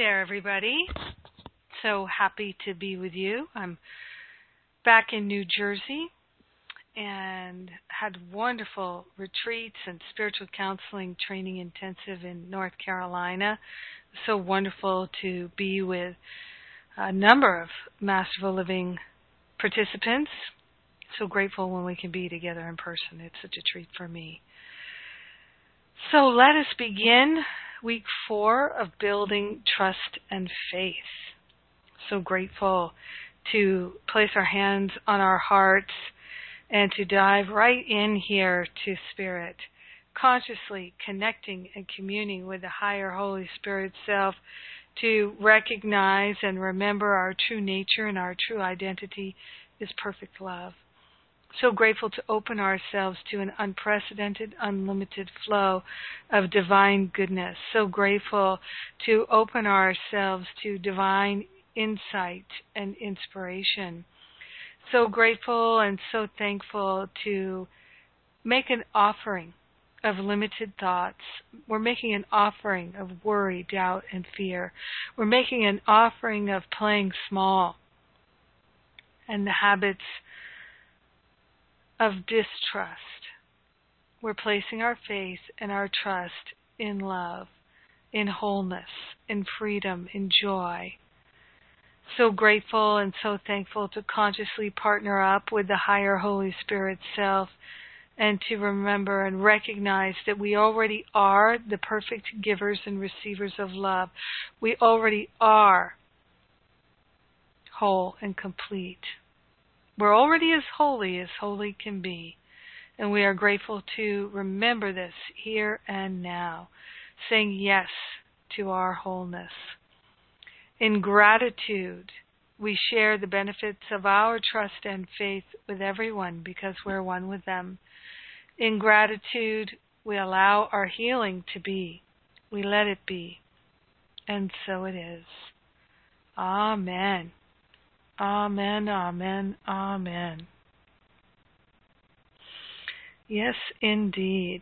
there, everybody. So happy to be with you. I'm back in New Jersey and had wonderful retreats and spiritual counseling training intensive in North Carolina. So wonderful to be with a number of Masterful Living participants. So grateful when we can be together in person. It's such a treat for me. So let us begin week four of building trust and faith. So grateful to place our hands on our hearts and to dive right in here to Spirit, consciously connecting and communing with the higher Holy Spirit self to recognize and remember our true nature and our true identity is perfect love so grateful to open ourselves to an unprecedented, unlimited flow of divine goodness. So grateful to open ourselves to divine insight and inspiration. So grateful and so thankful to make an offering of limited thoughts. We're making an offering of worry, doubt, and fear. We're making an offering of playing small and the habits of distrust. We're placing our faith and our trust in love, in wholeness, in freedom, in joy. So grateful and so thankful to consciously partner up with the higher Holy Spirit self and to remember and recognize that we already are the perfect givers and receivers of love. We already are whole and complete. We're already as holy as holy can be. And we are grateful to remember this here and now, saying yes to our wholeness. In gratitude, we share the benefits of our trust and faith with everyone because we're one with them. In gratitude, we allow our healing to be. We let it be. And so it is. Amen. Amen, amen, amen. Yes, indeed.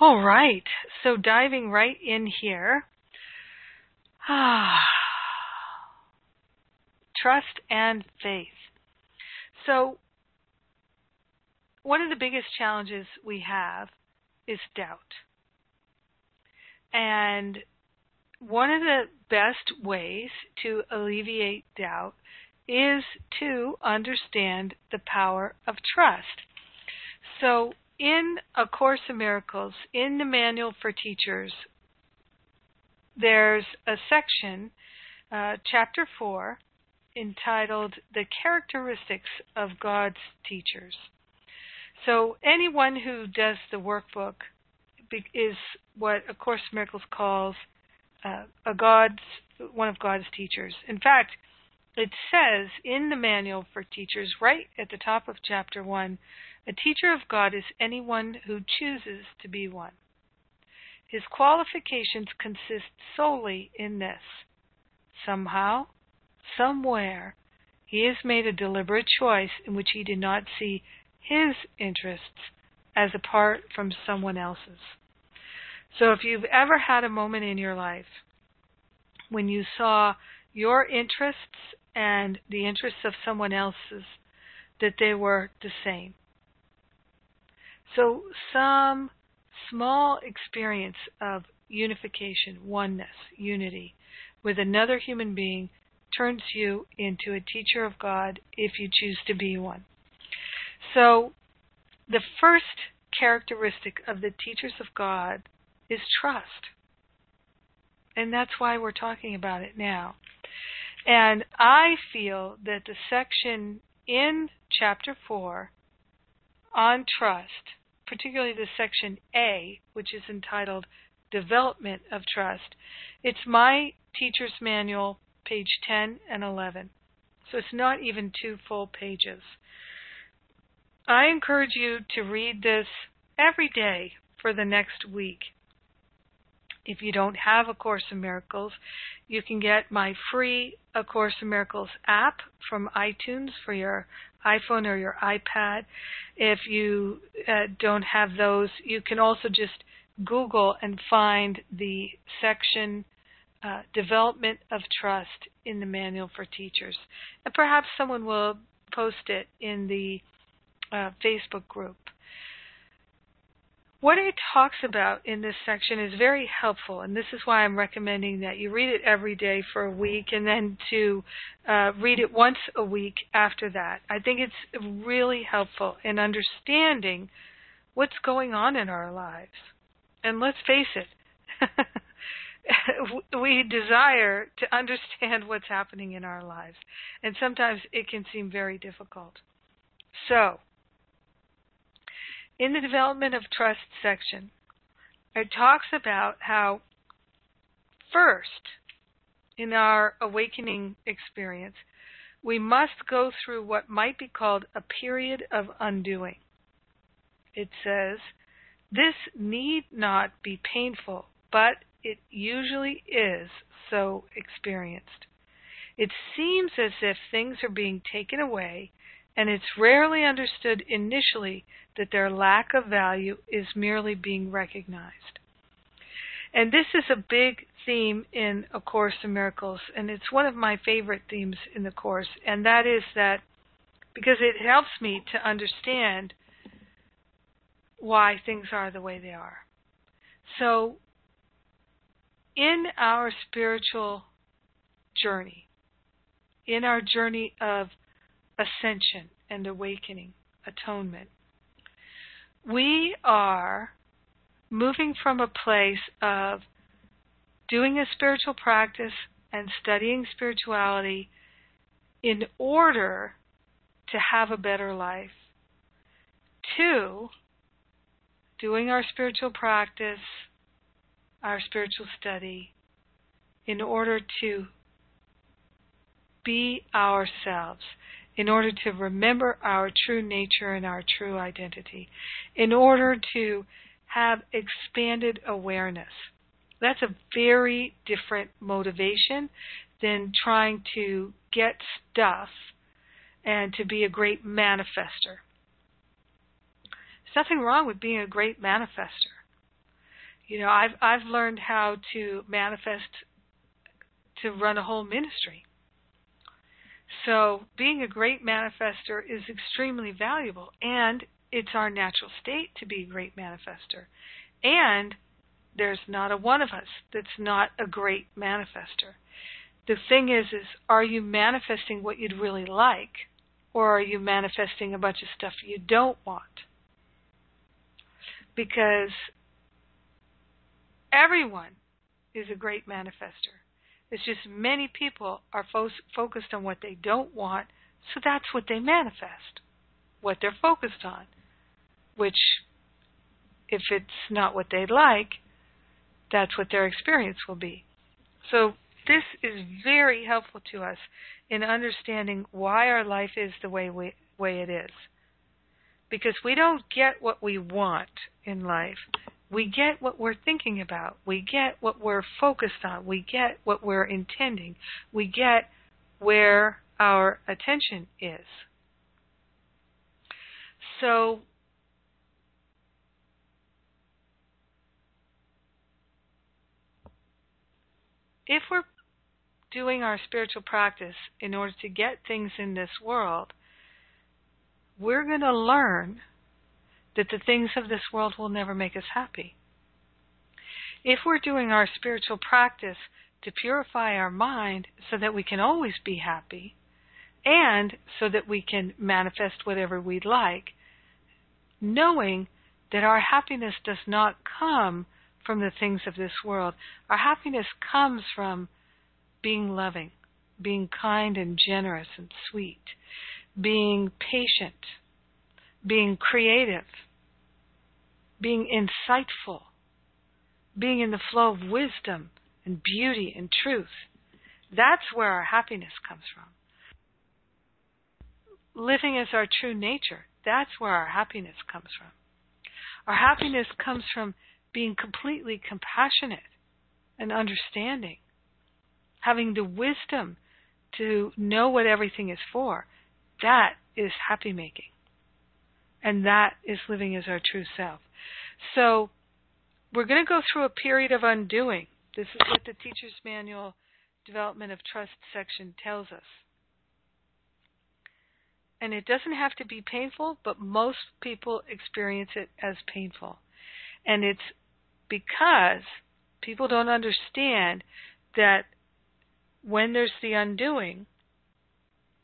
All right, so diving right in here. Ah, trust and faith. So, one of the biggest challenges we have is doubt. And one of the best ways to alleviate doubt is to understand the power of trust. So, in A Course in Miracles, in the Manual for Teachers, there's a section, uh, chapter 4, entitled The Characteristics of God's Teachers. So, anyone who does the workbook is what A Course in Miracles calls uh, a God's one of God's teachers. In fact, it says in the manual for teachers, right at the top of chapter one, a teacher of God is anyone who chooses to be one. His qualifications consist solely in this. Somehow, somewhere, he has made a deliberate choice in which he did not see his interests as apart from someone else's. So if you've ever had a moment in your life when you saw your interests and the interests of someone else's, that they were the same. So some small experience of unification, oneness, unity with another human being turns you into a teacher of God if you choose to be one. So the first characteristic of the teachers of God is trust. And that's why we're talking about it now. And I feel that the section in chapter 4 on trust, particularly the section A, which is entitled Development of Trust, it's my teacher's manual, page 10 and 11. So it's not even two full pages. I encourage you to read this every day for the next week. If you don't have A Course in Miracles, you can get my free A Course in Miracles app from iTunes for your iPhone or your iPad. If you uh, don't have those, you can also just Google and find the section uh, development of trust in the manual for teachers. And perhaps someone will post it in the uh, Facebook group. What it talks about in this section is very helpful, and this is why I'm recommending that you read it every day for a week and then to uh, read it once a week after that. I think it's really helpful in understanding what's going on in our lives. And let's face it, we desire to understand what's happening in our lives. And sometimes it can seem very difficult. So, in the development of trust section, it talks about how first, in our awakening experience, we must go through what might be called a period of undoing. It says, this need not be painful, but it usually is so experienced. It seems as if things are being taken away, and it's rarely understood initially that their lack of value is merely being recognized. And this is a big theme in A Course in Miracles, and it's one of my favorite themes in the Course, and that is that because it helps me to understand why things are the way they are. So, in our spiritual journey, in our journey of ascension and awakening, atonement, we are moving from a place of doing a spiritual practice and studying spirituality in order to have a better life to doing our spiritual practice our spiritual study in order to be ourselves, in order to remember our true nature and our true identity, in order to have expanded awareness. That's a very different motivation than trying to get stuff and to be a great manifester. There's nothing wrong with being a great manifester you know, I've I've learned how to manifest to run a whole ministry. So being a great manifester is extremely valuable and it's our natural state to be a great manifester. And there's not a one of us that's not a great manifester. The thing is is are you manifesting what you'd really like or are you manifesting a bunch of stuff you don't want? Because Everyone is a great manifester. It's just many people are fo- focused on what they don't want, so that's what they manifest, what they're focused on. Which, if it's not what they'd like, that's what their experience will be. So, this is very helpful to us in understanding why our life is the way, we, way it is. Because we don't get what we want in life we get what we're thinking about. We get what we're focused on. We get what we're intending. We get where our attention is. So, if we're doing our spiritual practice in order to get things in this world, we're going to learn that the things of this world will never make us happy. If we're doing our spiritual practice to purify our mind so that we can always be happy and so that we can manifest whatever we'd like, knowing that our happiness does not come from the things of this world. Our happiness comes from being loving, being kind and generous and sweet, being patient, being creative, being insightful, being in the flow of wisdom and beauty and truth. That's where our happiness comes from. Living as our true nature, that's where our happiness comes from. Our happiness comes from being completely compassionate and understanding, having the wisdom to know what everything is for. That is happy making. And that is living as our true self. So we're going to go through a period of undoing This is what the Teacher's Manual Development of Trust section tells us. And it doesn't have to be painful, but most people experience it as painful. And it's because people don't understand that when there's the undoing,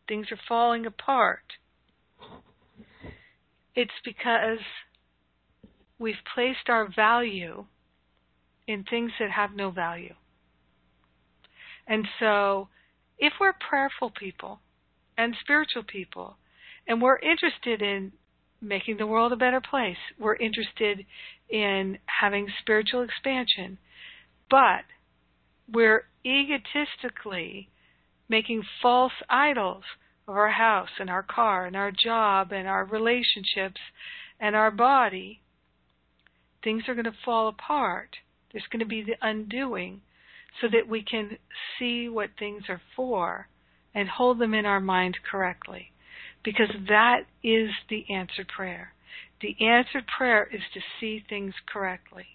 things are falling apart. It's because we've placed our value in things that have no value. And so, if we're prayerful people and spiritual people, and we're interested in making the world a better place, we're interested in having spiritual expansion, but we're egotistically making false idols of our house and our car and our job and our relationships and our body, things are going to fall apart. There's going to be the undoing so that we can see what things are for and hold them in our mind correctly. Because that is the answered prayer. The answered prayer is to see things correctly.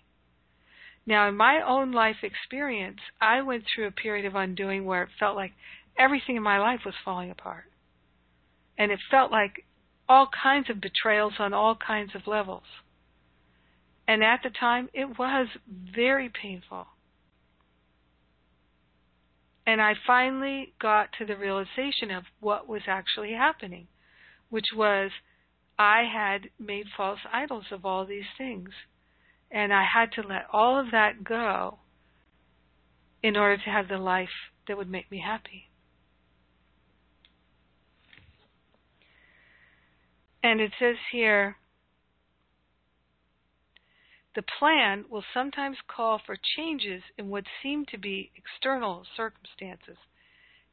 Now, in my own life experience, I went through a period of undoing where it felt like everything in my life was falling apart. And it felt like all kinds of betrayals on all kinds of levels. And at the time, it was very painful. And I finally got to the realization of what was actually happening, which was I had made false idols of all these things. And I had to let all of that go in order to have the life that would make me happy. And it says here the plan will sometimes call for changes in what seem to be external circumstances.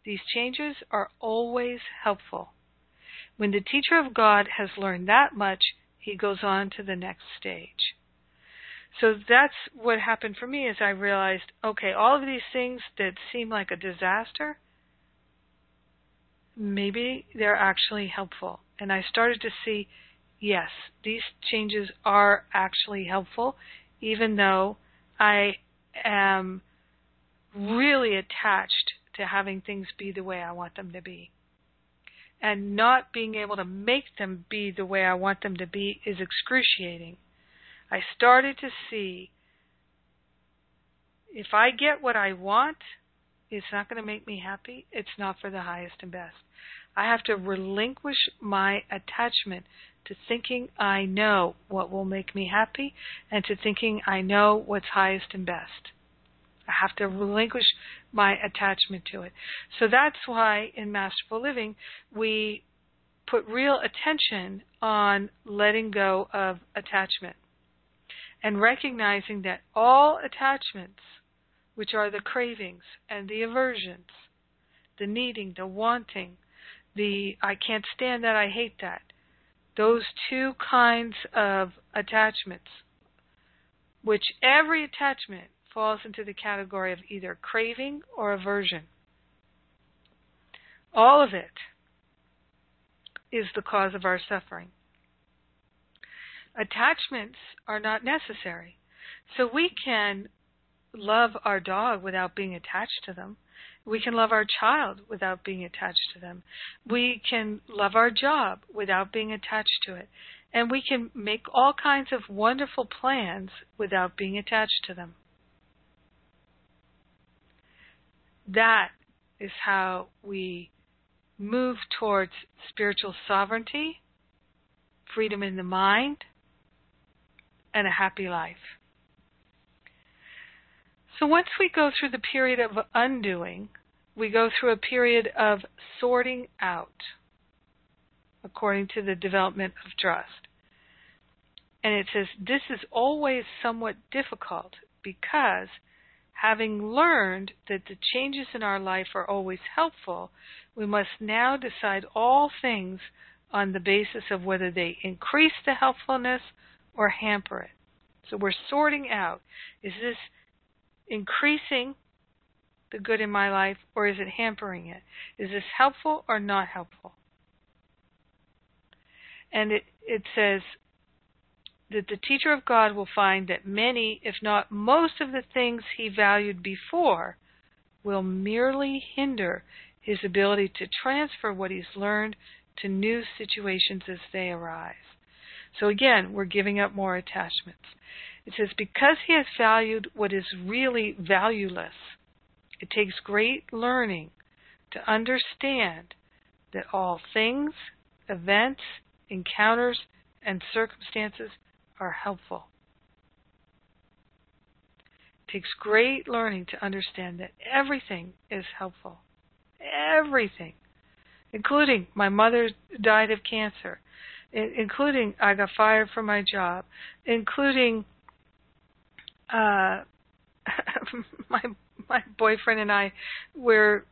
These changes are always helpful. When the teacher of God has learned that much, he goes on to the next stage. So that's what happened for me as I realized, okay, all of these things that seem like a disaster, maybe they're actually helpful. And I started to see, yes, these changes are actually helpful, even though I am really attached to having things be the way I want them to be. And not being able to make them be the way I want them to be is excruciating. I started to see if I get what I want, it's not going to make me happy. It's not for the highest and best. I have to relinquish my attachment to thinking I know what will make me happy and to thinking I know what's highest and best. I have to relinquish my attachment to it. So that's why in Masterful Living we put real attention on letting go of attachment and recognizing that all attachments, which are the cravings and the aversions, the needing, the wanting, the I can't stand that, I hate that, those two kinds of attachments, which every attachment falls into the category of either craving or aversion. All of it is the cause of our suffering. Attachments are not necessary. So we can love our dog without being attached to them. We can love our child without being attached to them. We can love our job without being attached to it. And we can make all kinds of wonderful plans without being attached to them. That is how we move towards spiritual sovereignty, freedom in the mind, and a happy life. So once we go through the period of undoing, we go through a period of sorting out according to the development of trust. And it says this is always somewhat difficult because having learned that the changes in our life are always helpful, we must now decide all things on the basis of whether they increase the helpfulness or hamper it. So we're sorting out is this increasing the good in my life or is it hampering it? Is this helpful or not helpful? And it, it says, that the teacher of God will find that many, if not most of the things he valued before, will merely hinder his ability to transfer what he's learned to new situations as they arise. So again, we're giving up more attachments. It says, because he has valued what is really valueless, it takes great learning to understand that all things, events, encounters, and circumstances are helpful. It takes great learning to understand that everything is helpful. Everything. Including my mother died of cancer. Including I got fired from my job. Including uh, my my boyfriend and I we're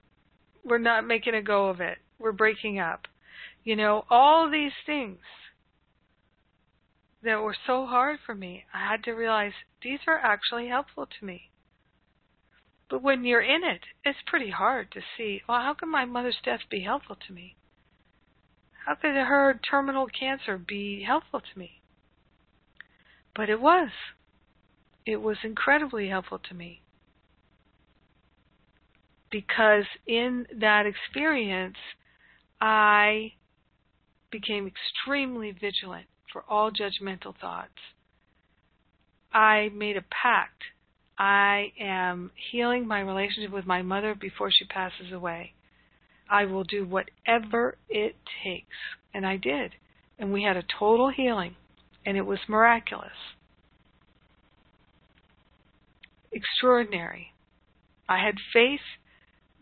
we're not making a go of it. We're breaking up. You know, all these things that were so hard for me, I had to realize these are actually helpful to me. But when you're in it, it's pretty hard to see, well, how can my mother's death be helpful to me? How could her terminal cancer be helpful to me? But it was. It was incredibly helpful to me. Because in that experience, I became extremely vigilant for all judgmental thoughts. I made a pact. I am healing my relationship with my mother before she passes away. I will do whatever it takes. And I did. And we had a total healing. And it was miraculous. Extraordinary. I had faith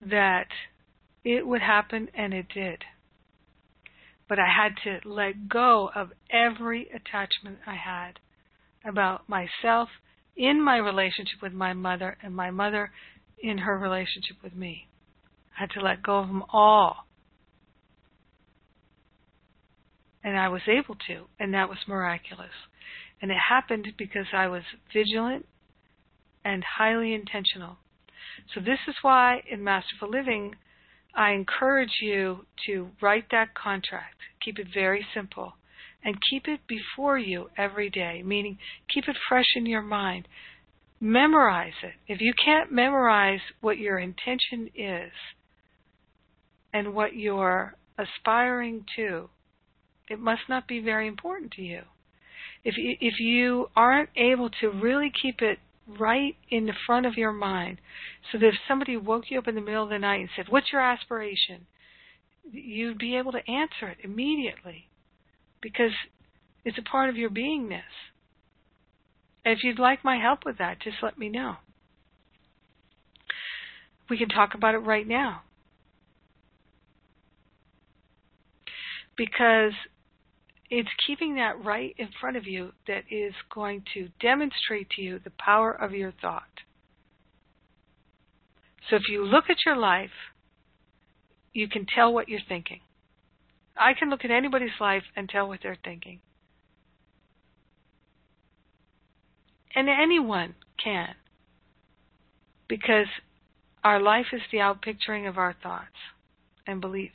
that it would happen, and it did. But I had to let go of every attachment I had about myself in my relationship with my mother and my mother in her relationship with me. I had to let go of them all. And I was able to, and that was miraculous. And it happened because I was vigilant and highly intentional. So, this is why in Masterful Living, I encourage you to write that contract. Keep it very simple. And keep it before you every day, meaning keep it fresh in your mind. Memorize it. If you can't memorize what your intention is and what you're aspiring to, it must not be very important to you. If you, if you aren't able to really keep it right in the front of your mind. So that if somebody woke you up in the middle of the night and said, What's your aspiration? You'd be able to answer it immediately because it's a part of your beingness. And if you'd like my help with that, just let me know. We can talk about it right now. Because it's keeping that right in front of you that is going to demonstrate to you the power of your thought. So if you look at your life, you can tell what you're thinking. I can look at anybody's life and tell what they're thinking. And anyone can. Because our life is the outpicturing of our thoughts and beliefs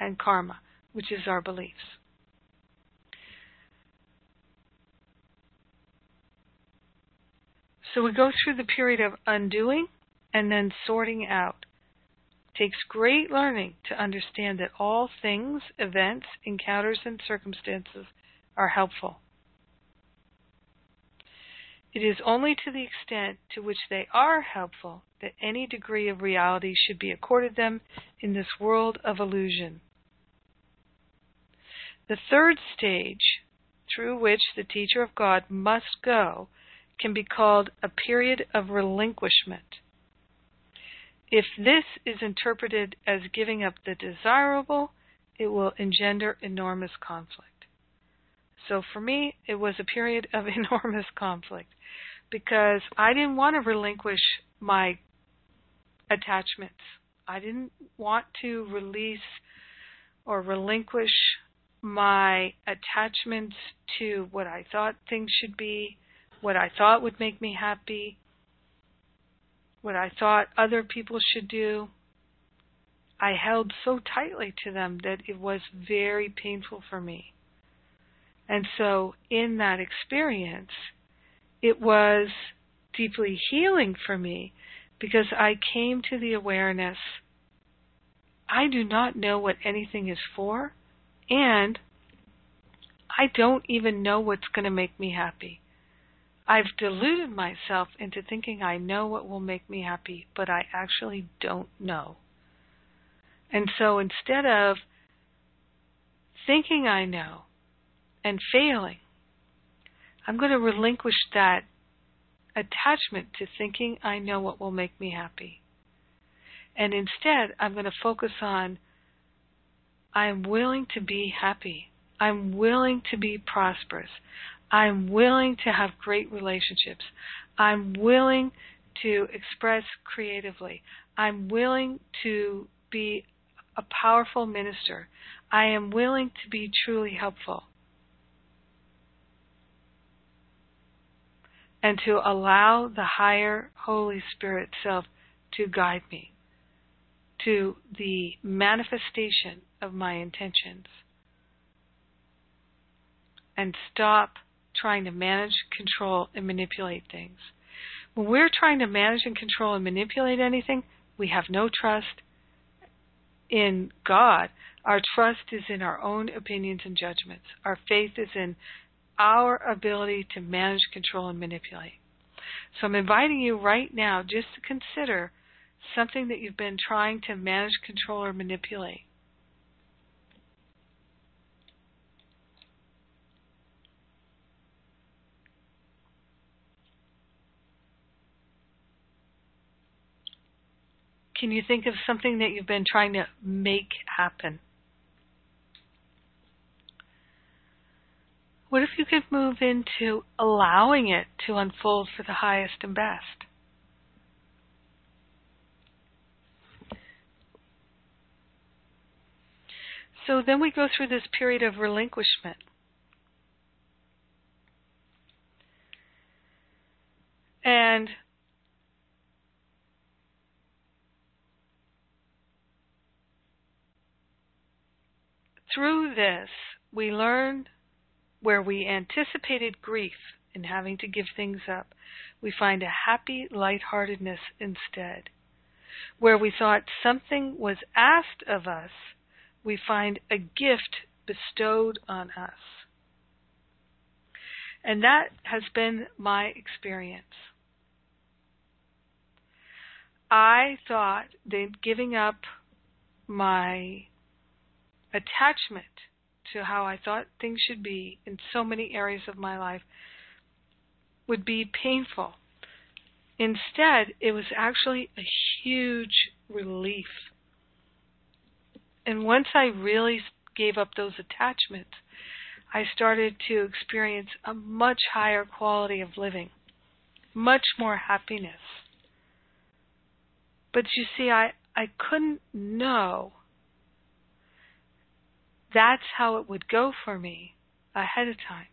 and karma, which is our beliefs. So we go through the period of undoing and then sorting out. It takes great learning to understand that all things, events, encounters, and circumstances are helpful. It is only to the extent to which they are helpful that any degree of reality should be accorded them in this world of illusion. The third stage through which the teacher of God must go can be called a period of relinquishment. If this is interpreted as giving up the desirable, it will engender enormous conflict. So for me, it was a period of enormous conflict because I didn't want to relinquish my attachments. I didn't want to release or relinquish my attachments to what I thought things should be, what I thought would make me happy, what I thought other people should do. I held so tightly to them that it was very painful for me. And so, in that experience, it was deeply healing for me because I came to the awareness I do not know what anything is for, and I don't even know what's going to make me happy. I've deluded myself into thinking I know what will make me happy, but I actually don't know. And so instead of thinking I know and failing, I'm going to relinquish that attachment to thinking I know what will make me happy. And instead, I'm going to focus on I'm willing to be happy. I'm willing to be prosperous. I'm willing to have great relationships. I'm willing to express creatively. I'm willing to be a powerful minister. I am willing to be truly helpful. And to allow the higher Holy Spirit self to guide me to the manifestation of my intentions. And stop trying to manage, control, and manipulate things. When we're trying to manage and control and manipulate anything, we have no trust in God. Our trust is in our own opinions and judgments. Our faith is in our ability to manage, control, and manipulate. So I'm inviting you right now just to consider something that you've been trying to manage, control, or manipulate. Can you think of something that you've been trying to make happen? What if you could move into allowing it to unfold for the highest and best? So then we go through this period of relinquishment. And through this, we learn where we anticipated grief in having to give things up, we find a happy lightheartedness instead. Where we thought something was asked of us, we find a gift bestowed on us. And that has been my experience. I thought that giving up my attachment to how I thought things should be in so many areas of my life would be painful. Instead, it was actually a huge relief. And once I really gave up those attachments, I started to experience a much higher quality of living, much more happiness. But you see, I, I couldn't know that's how it would go for me ahead of time.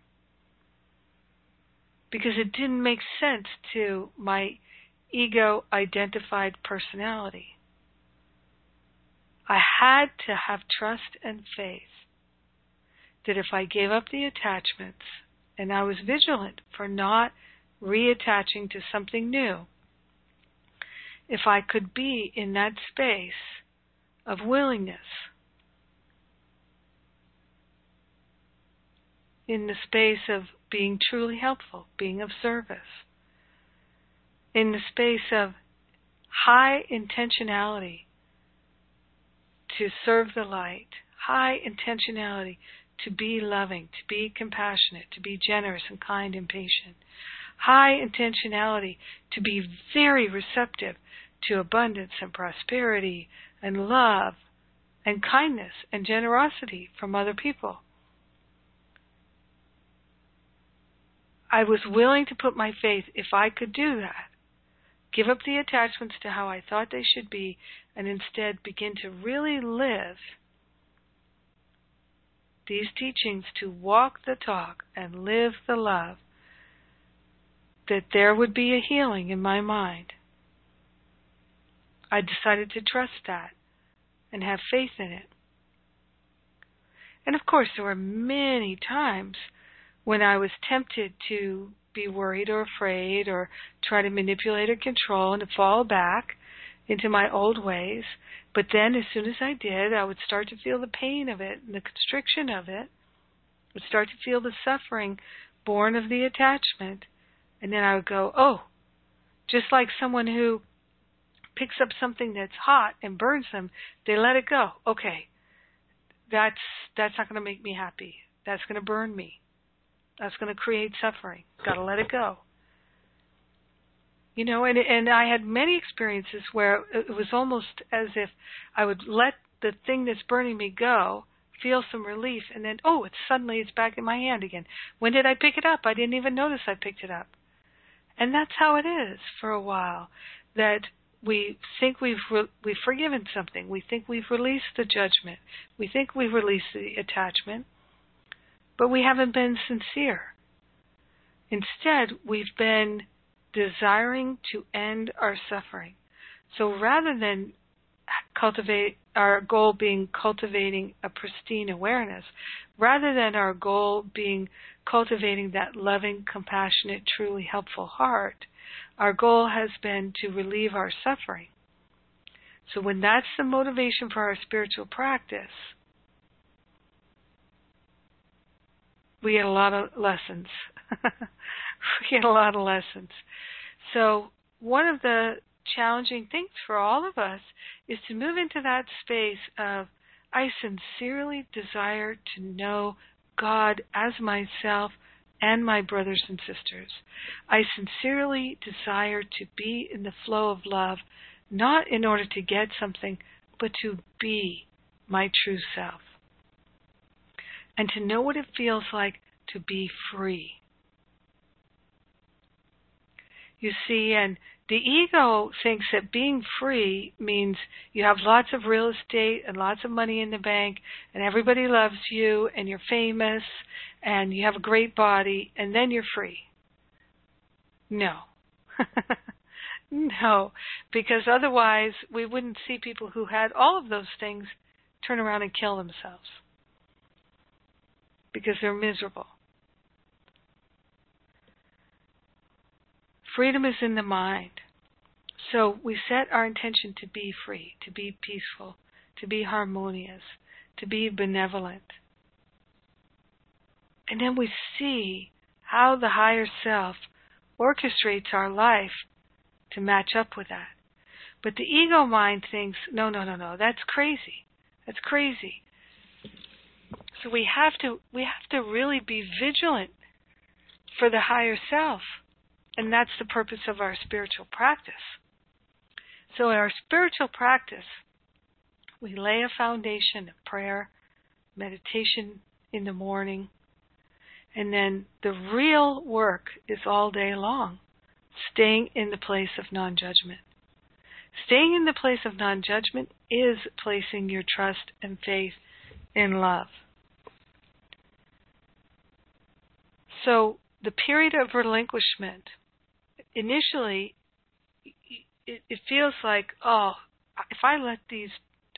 Because it didn't make sense to my ego identified personality. I had to have trust and faith that if I gave up the attachments and I was vigilant for not reattaching to something new, if I could be in that space of willingness in the space of being truly helpful, being of service, in the space of high intentionality to serve the light, high intentionality to be loving, to be compassionate, to be generous and kind and patient, high intentionality to be very receptive to abundance and prosperity and love and kindness and generosity from other people. I was willing to put my faith if I could do that. Give up the attachments to how I thought they should be and instead begin to really live these teachings to walk the talk and live the love, that there would be a healing in my mind. I decided to trust that and have faith in it. And of course, there were many times when I was tempted to be worried or afraid or try to manipulate or control and to fall back into my old ways. But then, as soon as I did, I would start to feel the pain of it and the constriction of it. I would start to feel the suffering born of the attachment. And then I would go, oh, just like someone who picks up something that's hot and burns them, they let it go. Okay, that's that's not going to make me happy. That's going to burn me. That's going to create suffering. Got to let it go. You know, and and I had many experiences where it was almost as if I would let the thing that's burning me go, feel some relief, and then oh, it's suddenly it's back in my hand again. When did I pick it up? I didn't even notice I picked it up. And that's how it is for a while. That we think we've re- we've forgiven something. We think we've released the judgment. We think we've released the attachment, but we haven't been sincere. Instead, we've been desiring to end our suffering. So rather than cultivate our goal being cultivating a pristine awareness, rather than our goal being cultivating that loving, compassionate, truly helpful heart, our goal has been to relieve our suffering. So when that's the motivation for our spiritual practice, we get a lot of lessons. we get a lot of lessons. So one of the challenging things for all of us is to move into that space of I sincerely desire to know God as myself and my brothers and sisters. I sincerely desire to be in the flow of love, not in order to get something, but to be my true self. And to know what it feels like to be free. You see, and the ego thinks that being free means you have lots of real estate and lots of money in the bank and everybody loves you and you're famous and you have a great body and then you're free. No. no, because otherwise we wouldn't see people who had all of those things turn around and kill themselves because they're miserable. Freedom is in the mind. So we set our intention to be free, to be peaceful, to be harmonious, to be benevolent. And then we see how the higher self orchestrates our life to match up with that. But the ego mind thinks, no, no, no, no, that's crazy. That's crazy. So we have to we have to really be vigilant for the higher self. And that's the purpose of our spiritual practice. So, in our spiritual practice, we lay a foundation of prayer, meditation in the morning, and then the real work is all day long, staying in the place of non judgment. Staying in the place of non judgment is placing your trust and faith in love. So, the period of relinquishment initially it, it feels like, oh, if I let these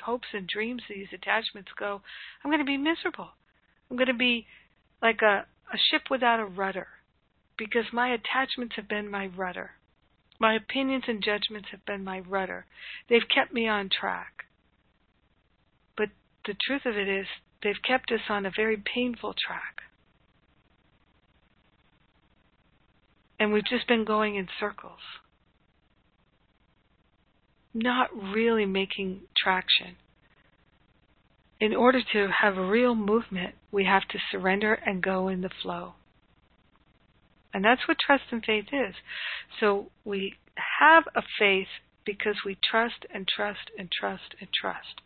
hopes and dreams, these attachments go, I'm going to be miserable. I'm going to be like a, a ship without a rudder because my attachments have been my rudder. My opinions and judgments have been my rudder. They've kept me on track. The truth of it is, they've kept us on a very painful track. And we've just been going in circles, not really making traction. In order to have a real movement, we have to surrender and go in the flow. And that's what trust and faith is. So we have a faith because we trust and trust and trust and trust.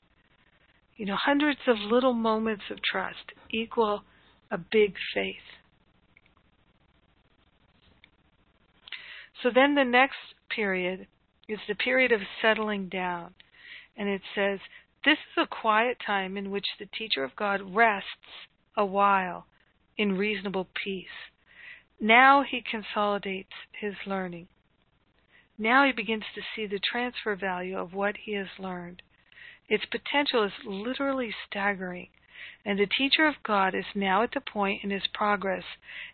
You know, hundreds of little moments of trust equal a big faith. So then the next period is the period of settling down. And it says, This is a quiet time in which the teacher of God rests a while in reasonable peace. Now he consolidates his learning. Now he begins to see the transfer value of what he has learned. Its potential is literally staggering. and the teacher of God is now at the point in his progress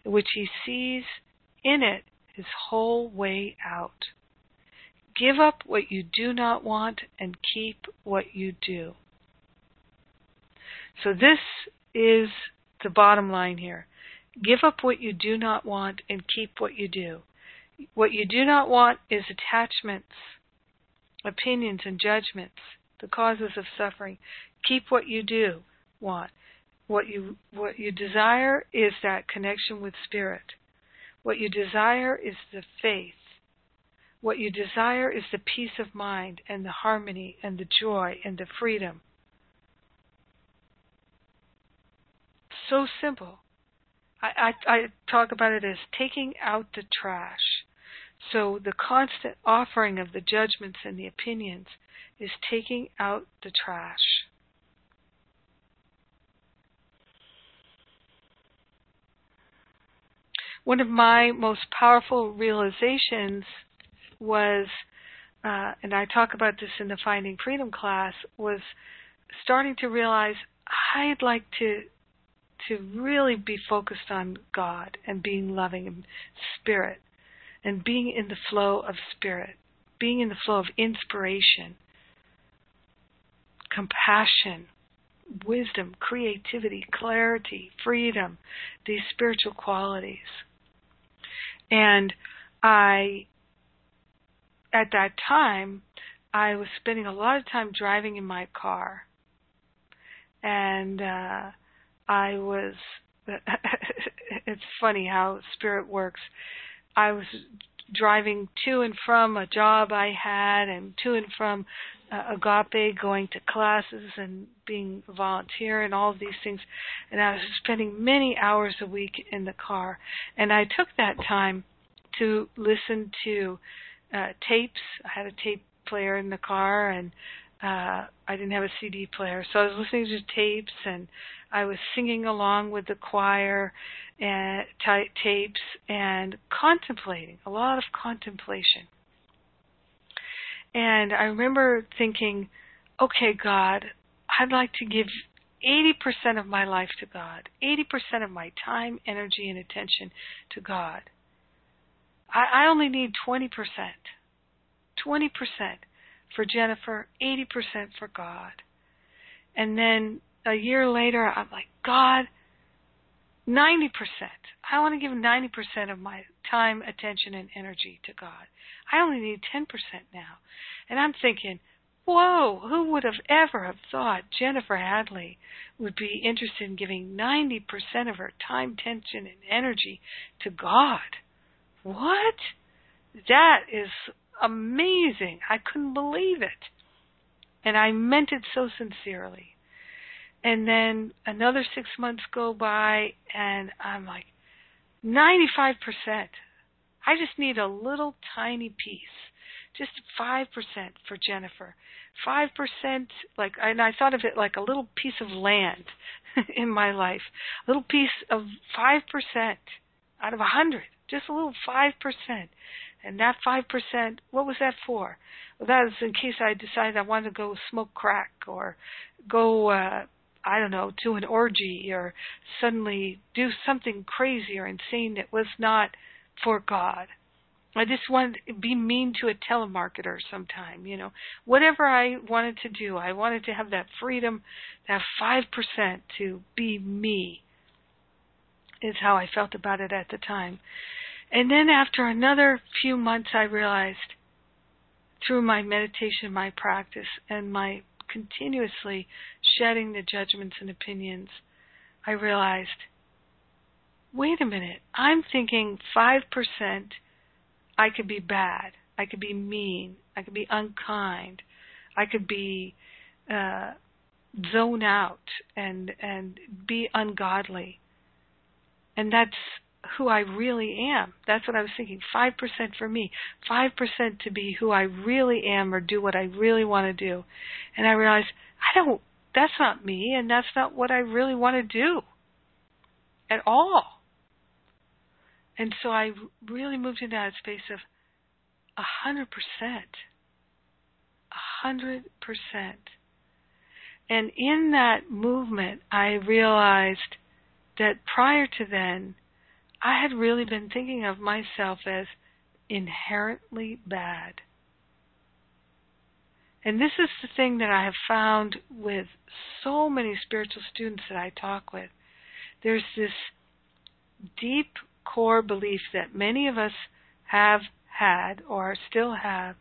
in which he sees in it his whole way out. Give up what you do not want and keep what you do. So this is the bottom line here. Give up what you do not want and keep what you do. What you do not want is attachments, opinions, and judgments, the causes of suffering. Keep what you do want. What you what you desire is that connection with spirit. What you desire is the faith. What you desire is the peace of mind and the harmony and the joy and the freedom. So simple. I, I, I talk about it as taking out the trash. So the constant offering of the judgments and the opinions is taking out the trash. One of my most powerful realizations was, uh, and I talk about this in the Finding Freedom class, was starting to realize I'd like to to really be focused on God and being loving and spirit and being in the flow of spirit, being in the flow of inspiration, compassion, wisdom, creativity, clarity, freedom, these spiritual qualities. And I, at that time, I was spending a lot of time driving in my car. And, uh, I was it's funny how spirit works. I was driving to and from a job I had and to and from uh, Agape going to classes and being a volunteer and all of these things. And I was spending many hours a week in the car. And I took that time to listen to uh tapes. I had a tape player in the car and uh I didn't have a CD player. So I was listening to tapes and I was singing along with the choir and t- tapes and contemplating, a lot of contemplation. And I remember thinking, okay, God, I'd like to give 80% of my life to God, 80% of my time, energy, and attention to God. I, I only need 20%. 20% for Jennifer, 80% for God. And then a year later, I'm like, God, 90%. I want to give 90% of my time, attention, and energy to God. I only need 10% now. And I'm thinking, whoa, who would have ever have thought Jennifer Hadley would be interested in giving 90% of her time, attention, and energy to God? What? That is amazing. I couldn't believe it. And I meant it so sincerely. And then another six months go by, and I'm like, 95%. I just need a little tiny piece. Just 5% for Jennifer. 5%, like, and I thought of it like a little piece of land in my life. A little piece of 5% out of a 100. Just a little 5%. And that 5%, what was that for? Well, that was in case I decided I wanted to go smoke crack or go uh, I don't know, to an orgy or suddenly do something crazy or insane that was not for God. I just wanted to be mean to a telemarketer sometime, you know. Whatever I wanted to do, I wanted to have that freedom, to have 5% to be me, is how I felt about it at the time. And then after another few months, I realized through my meditation, my practice, and my continuously shedding the judgments and opinions, I realized wait a minute, I'm thinking 5% I could be bad, I could be mean, I could be unkind, I could be uh, zone out and and be ungodly. And that's who I really am. That's what I was thinking. 5% for me. 5% to be who I really am or do what I really want to do. And I realized, I don't, that's not me and that's not what I really want to do at all. And so I really moved into that space of a hundred percent. A hundred percent. And in that movement, I realized that prior to then, I had really been thinking of myself as inherently bad. And this is the thing that I have found with so many spiritual students that I talk with. There's this deep core belief that many of us have had or still have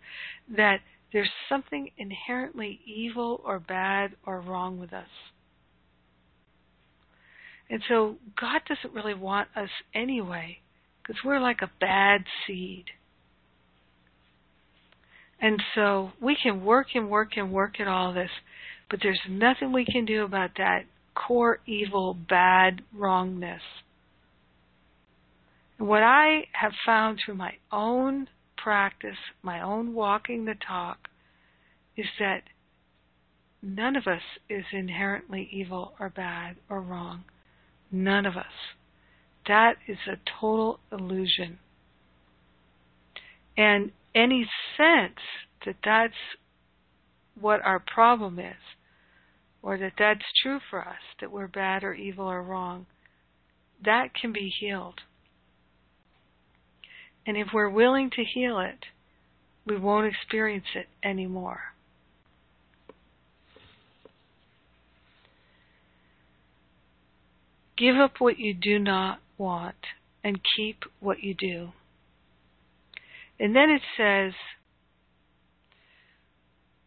that there's something inherently evil or bad or wrong with us. And so God doesn't really want us anyway because we're like a bad seed. And so we can work and work and work at all this, but there's nothing we can do about that core evil, bad wrongness. And what I have found through my own practice, my own walking the talk, is that none of us is inherently evil or bad or wrong. None of us. That is a total illusion. And any sense that that's what our problem is, or that that's true for us, that we're bad or evil or wrong, that can be healed. And if we're willing to heal it, we won't experience it anymore. Give up what you do not want and keep what you do. And then it says,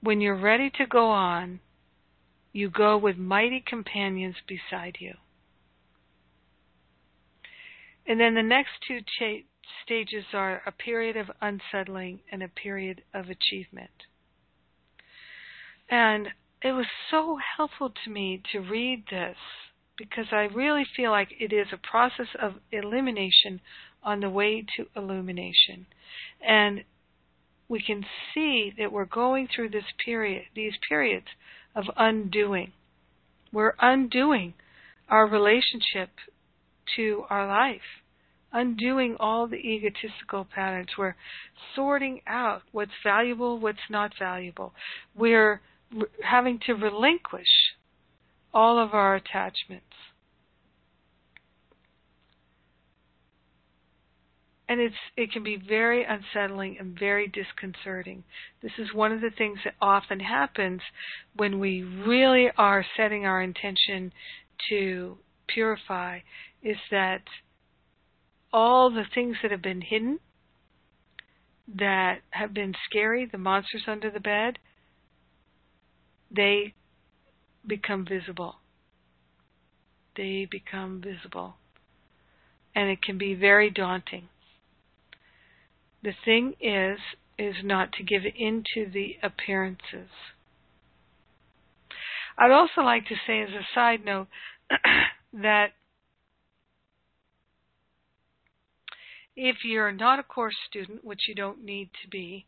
when you're ready to go on, you go with mighty companions beside you. And then the next two cha- stages are a period of unsettling and a period of achievement. And it was so helpful to me to read this because I really feel like it is a process of elimination on the way to illumination. And we can see that we're going through this period, these periods of undoing. We're undoing our relationship to our life, undoing all the egotistical patterns. We're sorting out what's valuable, what's not valuable. We're having to relinquish all of our attachments. and it's it can be very unsettling and very disconcerting. This is one of the things that often happens when we really are setting our intention to purify is that all the things that have been hidden that have been scary, the monsters under the bed, they become visible. They become visible. And it can be very daunting. The thing is, is not to give in to the appearances. I'd also like to say as a side note that if you're not a course student, which you don't need to be,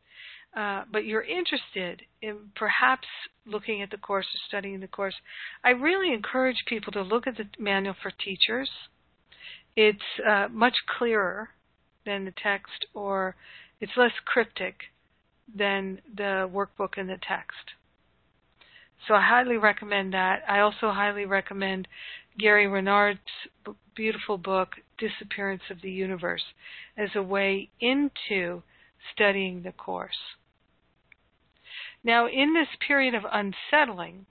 uh, but you're interested in perhaps looking at the course or studying the course, I really encourage people to look at the manual for teachers. It's uh, much clearer than the text, or it's less cryptic than the workbook and the text. So I highly recommend that. I also highly recommend Gary Renard's beautiful book, Disappearance of the Universe, as a way into studying the course. Now, in this period of unsettling,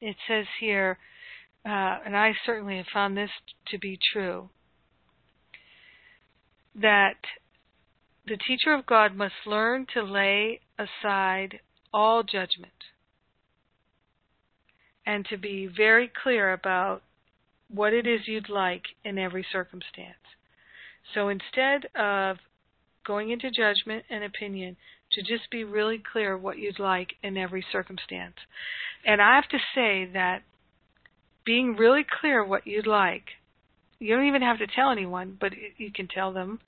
it says here, uh, and I certainly have found this to be true, that the teacher of God must learn to lay aside all judgment and to be very clear about what it is you'd like in every circumstance. So instead of going into judgment and opinion, to just be really clear what you'd like in every circumstance. And I have to say that being really clear what you'd like you don't even have to tell anyone, but you can tell them.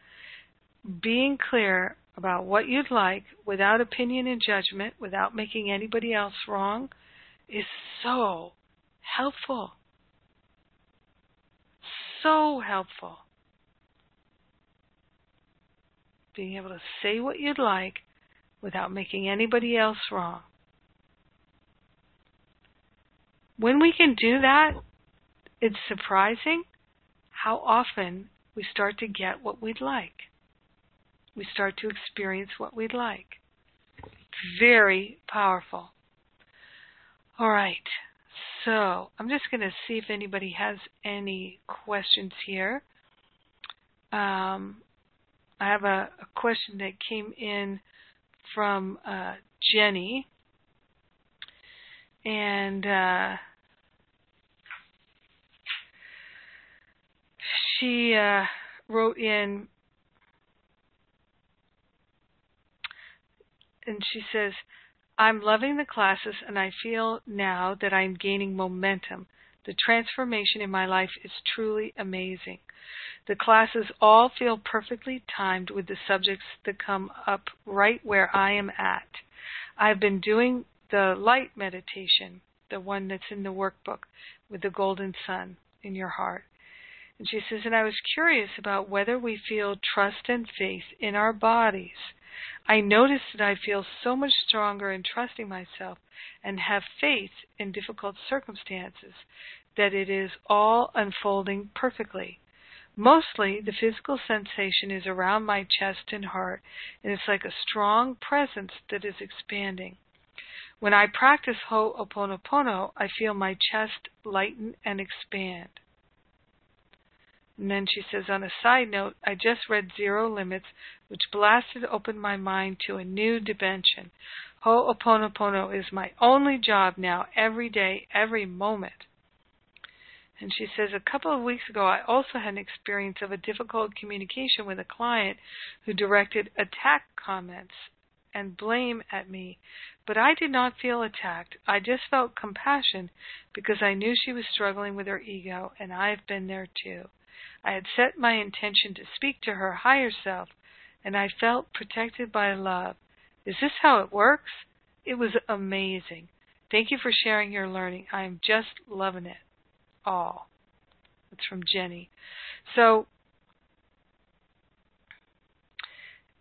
Being clear about what you'd like without opinion and judgment, without making anybody else wrong, is so helpful. So helpful. Being able to say what you'd like without making anybody else wrong. when we can do that, it's surprising how often we start to get what we'd like. We start to experience what we'd like. Very powerful. All right. So I'm just going to see if anybody has any questions here. Um, I have a, a, question that came in from uh, Jenny. And uh, she uh, wrote in and she says, I'm loving the classes and I feel now that I'm gaining momentum. The transformation in my life is truly amazing. The classes all feel perfectly timed with the subjects that come up right where I am at. I've been doing the light meditation, the one that's in the workbook with the golden sun in your heart. And she says, and I was curious about whether we feel trust and faith in our bodies. I notice that I feel so much stronger in trusting myself and have faith in difficult circumstances that it is all unfolding perfectly. Mostly, the physical sensation is around my chest and heart, and it's like a strong presence that is expanding. When I practice Ho'oponopono, I feel my chest lighten and expand. And then she says, on a side note, I just read Zero Limits, which blasted open my mind to a new dimension. Ho'oponopono is my only job now, every day, every moment. And she says, a couple of weeks ago, I also had an experience of a difficult communication with a client who directed attack comments and blame at me. But I did not feel attacked. I just felt compassion because I knew she was struggling with her ego, and I've been there too. I had set my intention to speak to her higher self, and I felt protected by love. Is this how it works? It was amazing. Thank you for sharing your learning. I am just loving it all. It's from Jenny. So,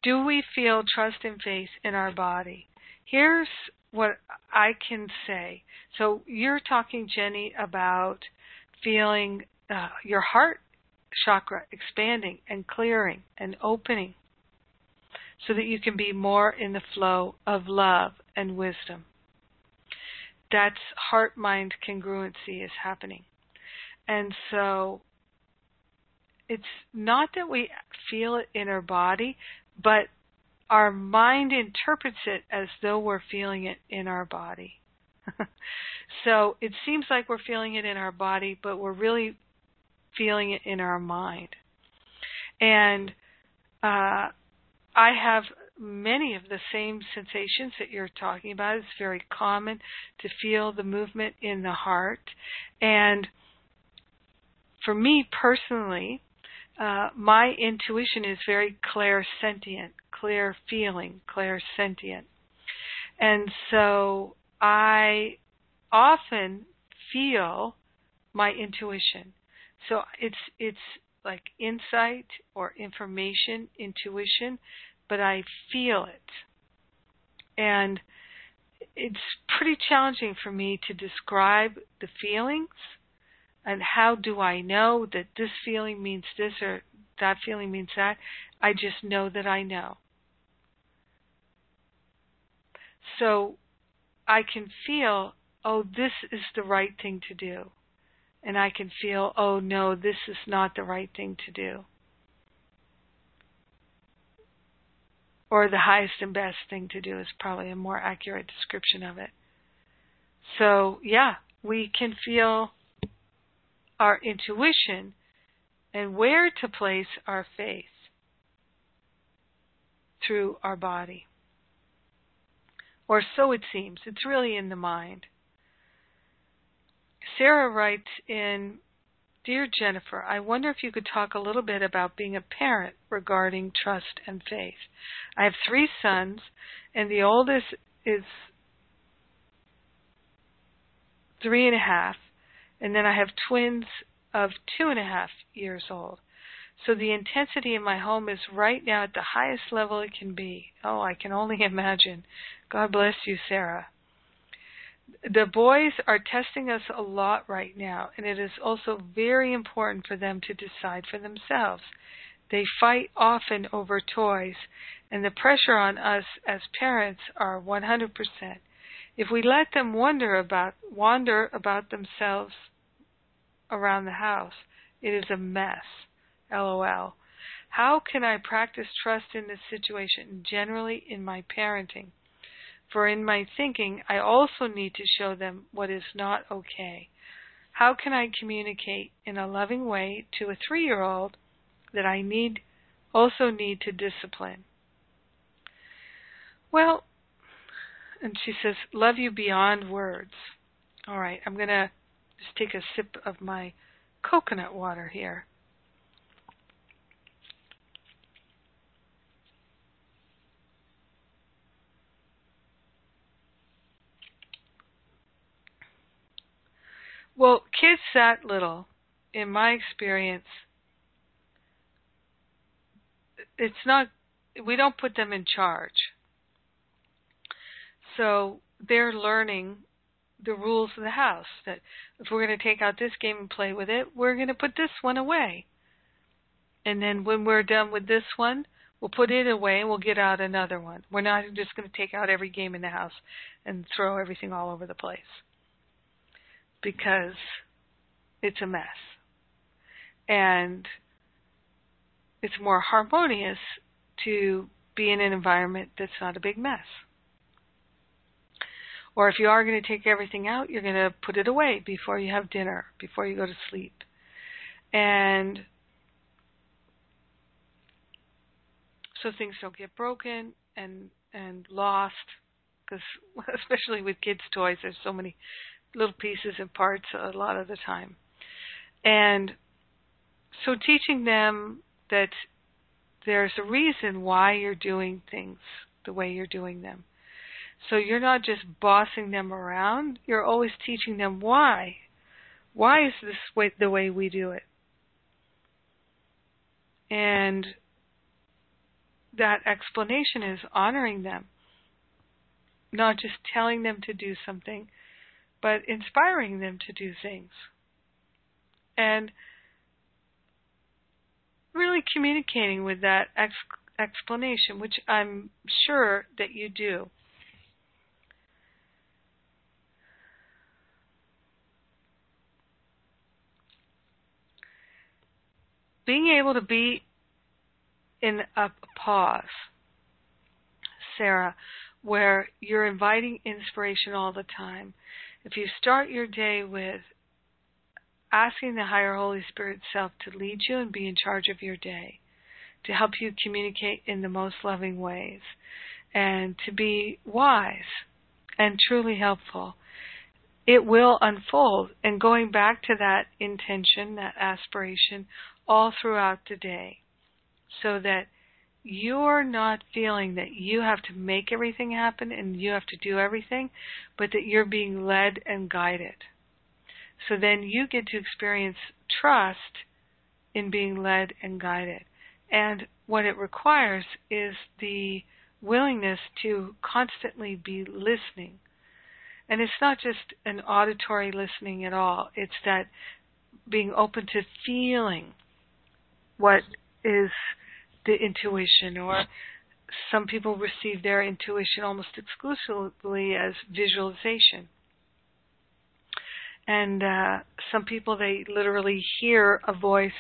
do we feel trust and faith in our body? Here's what I can say. So, you're talking, Jenny, about feeling uh, your heart chakra expanding and clearing and opening so that you can be more in the flow of love and wisdom. That's heart mind congruency is happening. And so it's not that we feel it in our body, but our mind interprets it as though we're feeling it in our body. so it seems like we're feeling it in our body, but we're really feeling it in our mind. And uh, I have many of the same sensations that you're talking about. It's very common to feel the movement in the heart. And for me personally, uh, my intuition is very clairsentient, clear feeling, clairsentient. And so I often feel my intuition. So it's it's like insight or information, intuition, but I feel it. And it's pretty challenging for me to describe the feelings and how do I know that this feeling means this or that feeling means that. I just know that I know. So I can feel, oh, this is the right thing to do and I can feel, oh no, this is not the right thing to do. Or the highest and best thing to do is probably a more accurate description of it. So, yeah, we can feel our intuition and where to place our faith through our body. Or so it seems. It's really in the mind. Sarah writes in Dear Jennifer, I wonder if you could talk a little bit about being a parent regarding trust and faith. I have three sons, and the oldest is three and a half, and then I have twins of two and a half years old. So the intensity in my home is right now at the highest level it can be. Oh, I can only imagine. God bless you, Sarah. the boys are testing us a lot right now, and it is also very important for them to decide for themselves. They fight often over toys, and the pressure on us as parents are 100%. If we let them wonder about wander about themselves around the house, it is a mess. LOL. How can I practice trust in this situation generally in my parenting? For in my thinking, I also need to show them what is not okay. How can I communicate in a loving way to a three year old that I need also need to discipline? Well, and she says, Love you beyond words. All right, I'm going to just take a sip of my coconut water here. Well, kids that little, in my experience, it's not, we don't put them in charge. So they're learning the rules of the house that if we're going to take out this game and play with it, we're going to put this one away. And then when we're done with this one, we'll put it away and we'll get out another one. We're not just going to take out every game in the house and throw everything all over the place because it's a mess. And it's more harmonious to be in an environment that's not a big mess. Or if you are going to take everything out, you're going to put it away before you have dinner, before you go to sleep. And so things don't get broken and and lost because especially with kids toys there's so many little pieces and parts a lot of the time. And so teaching them that there's a reason why you're doing things the way you're doing them. So you're not just bossing them around, you're always teaching them why. Why is this way the way we do it? And that explanation is honoring them, not just telling them to do something, but inspiring them to do things. And really communicating with that ex- explanation, which I'm sure that you do. Being able to be in a pause, Sarah, where you're inviting inspiration all the time, if you start your day with asking the higher Holy Spirit self to lead you and be in charge of your day, to help you communicate in the most loving ways, and to be wise and truly helpful, it will unfold. And going back to that intention, that aspiration, all throughout the day, so that you're not feeling that you have to make everything happen and you have to do everything, but that you're being led and guided. So then you get to experience trust in being led and guided. And what it requires is the willingness to constantly be listening. And it's not just an auditory listening at all, it's that being open to feeling what is the intuition or some people receive their intuition almost exclusively as visualization. And uh, some people, they literally hear a voice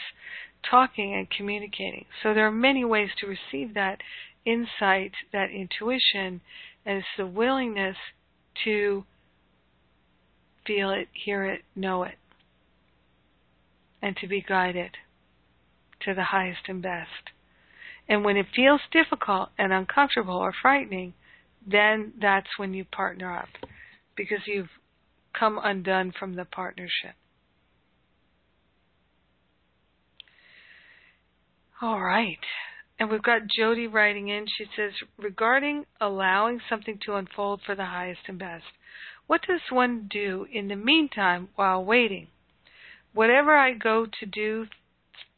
talking and communicating. So there are many ways to receive that insight, that intuition, and it's the willingness to feel it, hear it, know it, and to be guided to the highest and best. And when it feels difficult and uncomfortable or frightening, then that's when you partner up because you've come undone from the partnership. All right. And we've got Jody writing in. She says, regarding allowing something to unfold for the highest and best, what does one do in the meantime while waiting? Whatever I go to do,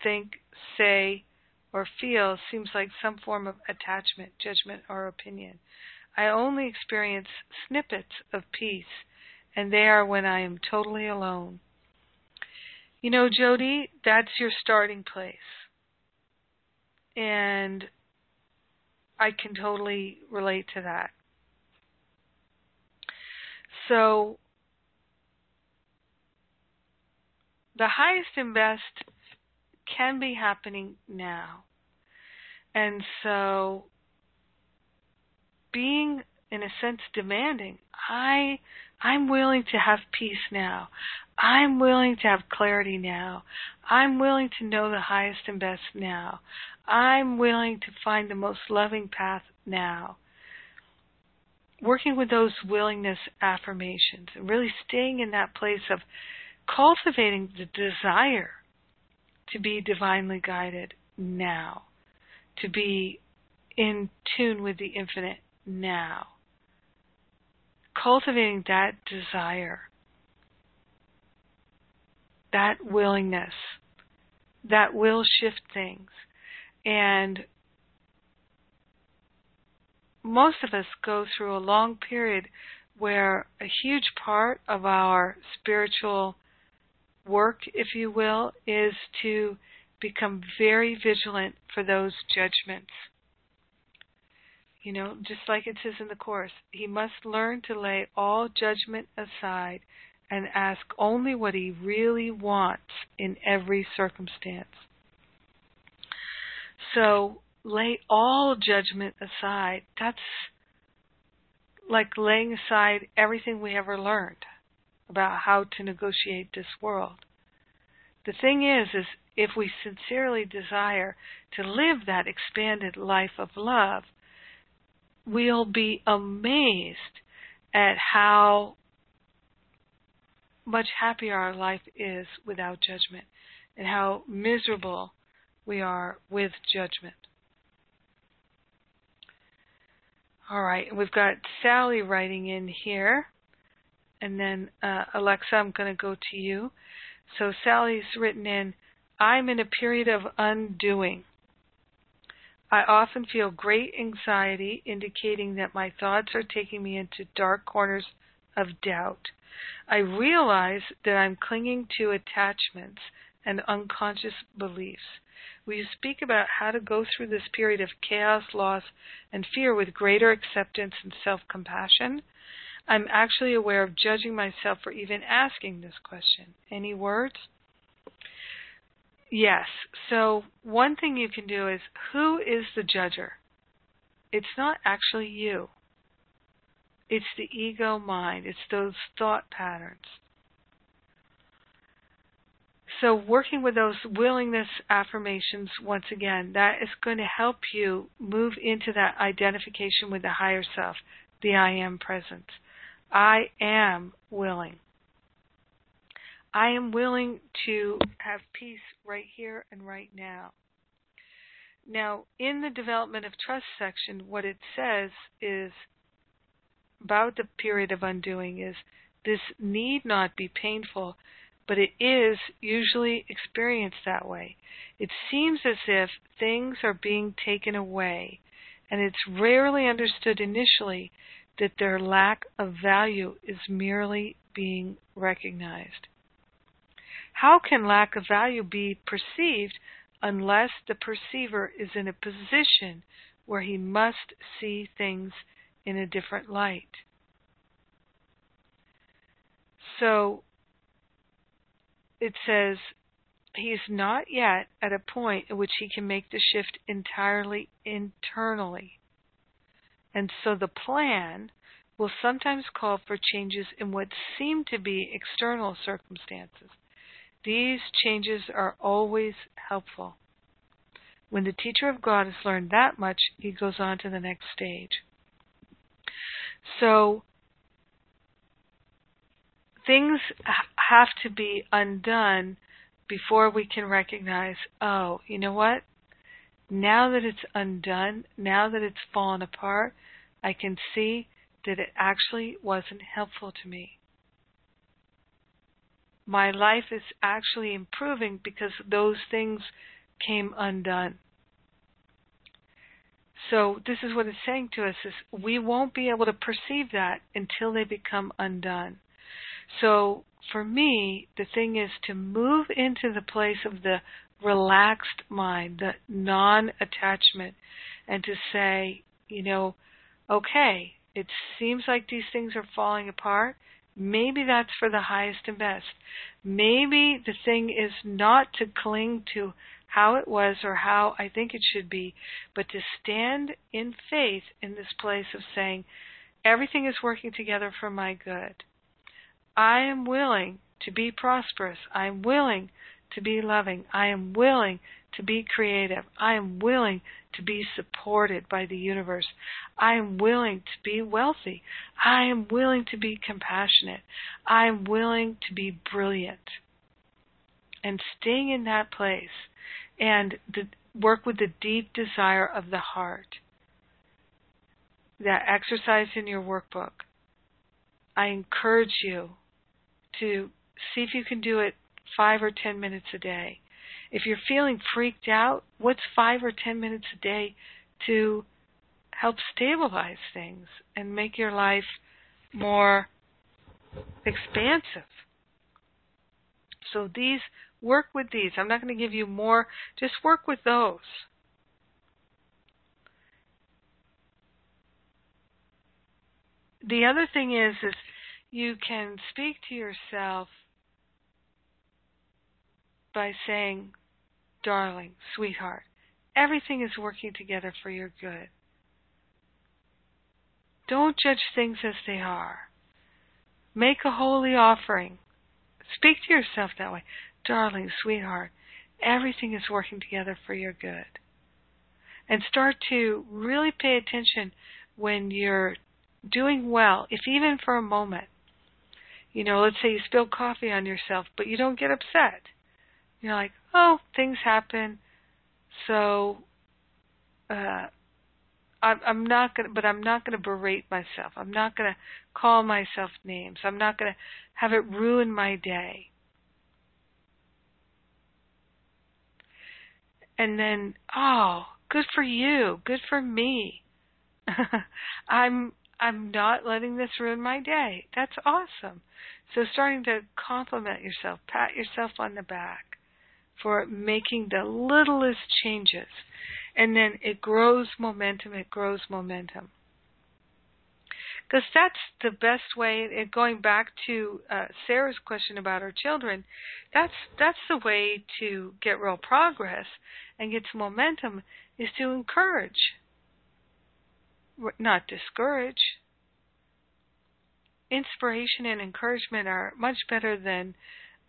think, say, or feel seems like some form of attachment, judgment, or opinion. I only experience snippets of peace and they are when I am totally alone. You know, Jody, that's your starting place. And I can totally relate to that. So, the highest and best can be happening now. And so, being in a sense demanding, I I'm willing to have peace now. I'm willing to have clarity now. I'm willing to know the highest and best now. I'm willing to find the most loving path now. Working with those willingness affirmations and really staying in that place of cultivating the desire to be divinely guided now, to be in tune with the infinite now. Cultivating that desire, that willingness, that will shift things. And most of us go through a long period where a huge part of our spiritual work, if you will, is to become very vigilant for those judgments. You know, just like it says in the Course, he must learn to lay all judgment aside and ask only what he really wants in every circumstance. So, lay all judgment aside. That's like laying aside everything we ever learned about how to negotiate this world. The thing is, is if we sincerely desire to live that expanded life of love, we'll be amazed at how much happier our life is without judgment and how miserable we are with judgment. All right, we've got Sally writing in here. And then, uh, Alexa, I'm going to go to you. So, Sally's written in I'm in a period of undoing. I often feel great anxiety, indicating that my thoughts are taking me into dark corners of doubt. I realize that I'm clinging to attachments and unconscious beliefs. Will you speak about how to go through this period of chaos, loss, and fear with greater acceptance and self compassion? I'm actually aware of judging myself for even asking this question. Any words? Yes. So one thing you can do is who is the judger? It's not actually you. It's the ego mind. It's those thought patterns. So working with those willingness affirmations once again, that is going to help you move into that identification with the higher self, the I am presence. I am willing. I am willing to have peace right here and right now. Now, in the development of trust section, what it says is about the period of undoing is this need not be painful, but it is usually experienced that way. It seems as if things are being taken away, and it's rarely understood initially that their lack of value is merely being recognized. How can lack of value be perceived unless the perceiver is in a position where he must see things in a different light? So it says he is not yet at a point at which he can make the shift entirely internally. And so the plan will sometimes call for changes in what seem to be external circumstances. These changes are always helpful. When the teacher of God has learned that much, he goes on to the next stage. So, things have to be undone before we can recognize, oh, you know what? Now that it's undone, now that it's fallen apart, I can see that it actually wasn't helpful to me my life is actually improving because those things came undone. So this is what it's saying to us is we won't be able to perceive that until they become undone. So for me, the thing is to move into the place of the relaxed mind, the non attachment, and to say, you know, okay, it seems like these things are falling apart. Maybe that's for the highest and best. Maybe the thing is not to cling to how it was or how I think it should be, but to stand in faith in this place of saying, everything is working together for my good. I am willing to be prosperous. I am willing to be loving. I am willing to be creative. I am willing to be supported by the universe. I am willing to be wealthy. I am willing to be compassionate. I am willing to be brilliant. And staying in that place and the, work with the deep desire of the heart. That exercise in your workbook. I encourage you to see if you can do it five or ten minutes a day. If you're feeling freaked out, what's five or ten minutes a day to help stabilize things and make your life more expansive? So these work with these. I'm not going to give you more. Just work with those. The other thing is is you can speak to yourself by saying, darling, sweetheart, everything is working together for your good. Don't judge things as they are. Make a holy offering. Speak to yourself that way. Darling, sweetheart, everything is working together for your good. And start to really pay attention when you're doing well, if even for a moment. You know, let's say you spill coffee on yourself, but you don't get upset. You're like, oh, things happen, so uh, I'm, I'm not gonna, but I'm not gonna berate myself. I'm not gonna call myself names. I'm not gonna have it ruin my day. And then, oh, good for you, good for me. I'm I'm not letting this ruin my day. That's awesome. So starting to compliment yourself, pat yourself on the back for making the littlest changes. And then it grows momentum, it grows momentum. Because that's the best way, and going back to uh, Sarah's question about her children, that's that's the way to get real progress and get some momentum is to encourage, not discourage. Inspiration and encouragement are much better than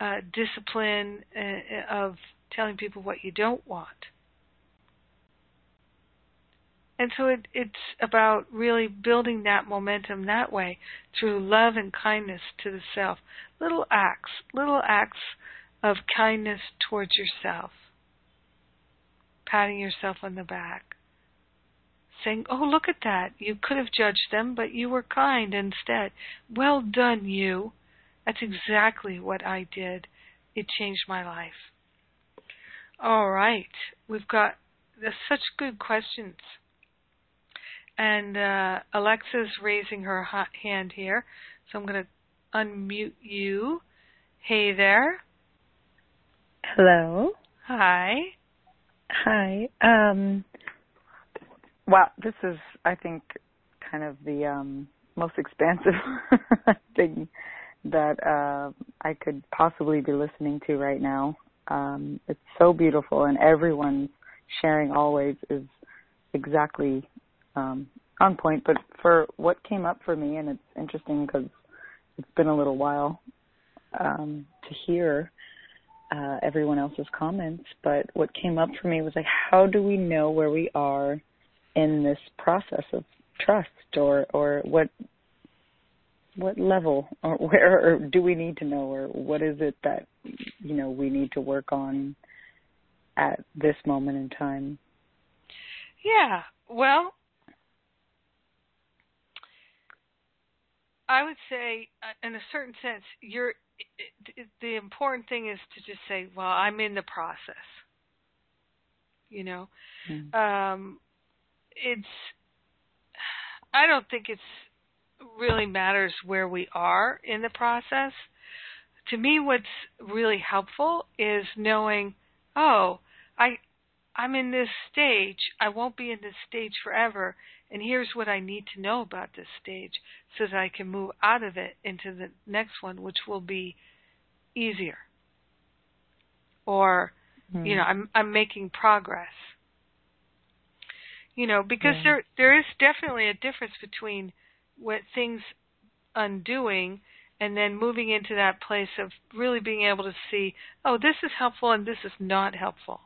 uh, discipline uh, of telling people what you don't want. And so it, it's about really building that momentum that way through love and kindness to the self. Little acts, little acts of kindness towards yourself. Patting yourself on the back. Saying, Oh, look at that. You could have judged them, but you were kind instead. Well done, you. That's exactly what I did. It changed my life. All right. We've got such good questions. And uh, Alexa's raising her hand here. So I'm going to unmute you. Hey there. Hello. Hi. Hi. Um, wow, this is, I think, kind of the um, most expansive thing that uh, I could possibly be listening to right now. Um, it's so beautiful, and everyone's sharing always is exactly um, on point. But for what came up for me, and it's interesting because it's been a little while um, to hear uh, everyone else's comments. But what came up for me was like, how do we know where we are in this process of trust, or or what what level or where or do we need to know or what is it that you know we need to work on at this moment in time? Yeah. Well i would say uh, in a certain sense you're the important thing is to just say well i'm in the process. You know? Mm. um it's i don't think it's really matters where we are in the process. to me what's really helpful is knowing, oh, I I'm in this stage. I won't be in this stage forever. And here's what I need to know about this stage so that I can move out of it into the next one, which will be easier. Or, mm-hmm. you know, I'm I'm making progress. You know, because yeah. there there is definitely a difference between what things undoing and then moving into that place of really being able to see, oh, this is helpful and this is not helpful.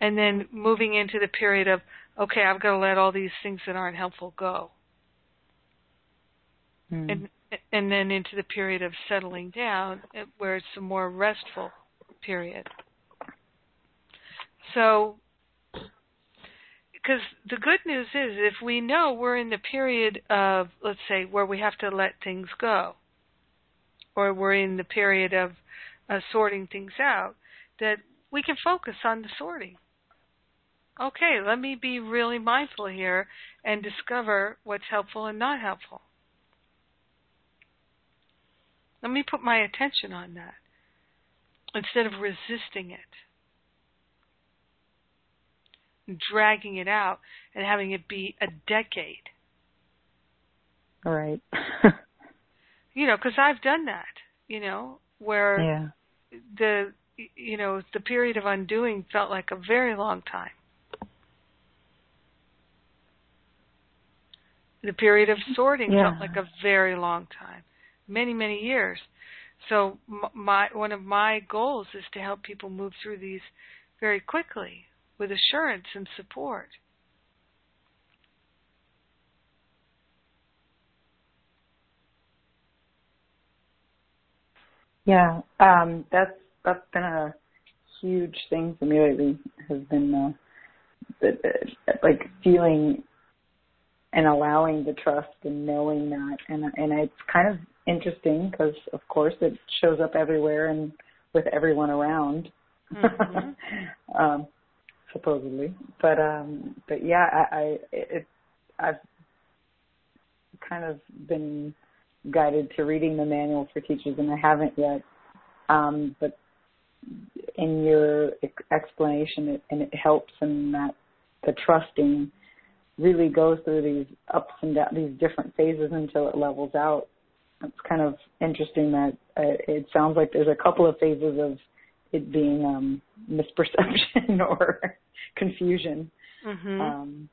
And then moving into the period of, okay, I've got to let all these things that aren't helpful go. Mm. And and then into the period of settling down eh, where it's a more restful period. So because the good news is if we know we're in the period of let's say where we have to let things go or we're in the period of uh, sorting things out that we can focus on the sorting. Okay let me be really mindful here and discover what's helpful and not helpful. Let me put my attention on that instead of resisting it dragging it out and having it be a decade. Right. you know, because I've done that. You know, where yeah. the you know the period of undoing felt like a very long time. The period of sorting yeah. felt like a very long time, many many years. So my one of my goals is to help people move through these very quickly with assurance and support. Yeah, um, that's that's been a huge thing for me lately. Has been uh, like feeling and allowing the trust and knowing that, and and it's kind of interesting because of course it shows up everywhere and with everyone around. Mm-hmm. um, supposedly. But um but yeah, I, I it I've kind of been guided to reading the manual for teachers and I haven't yet. Um but in your explanation it, and it helps in that the trusting really goes through these ups and downs, these different phases until it levels out. It's kind of interesting that uh, it sounds like there's a couple of phases of it being um misperception or confusion. Mm-hmm. Um,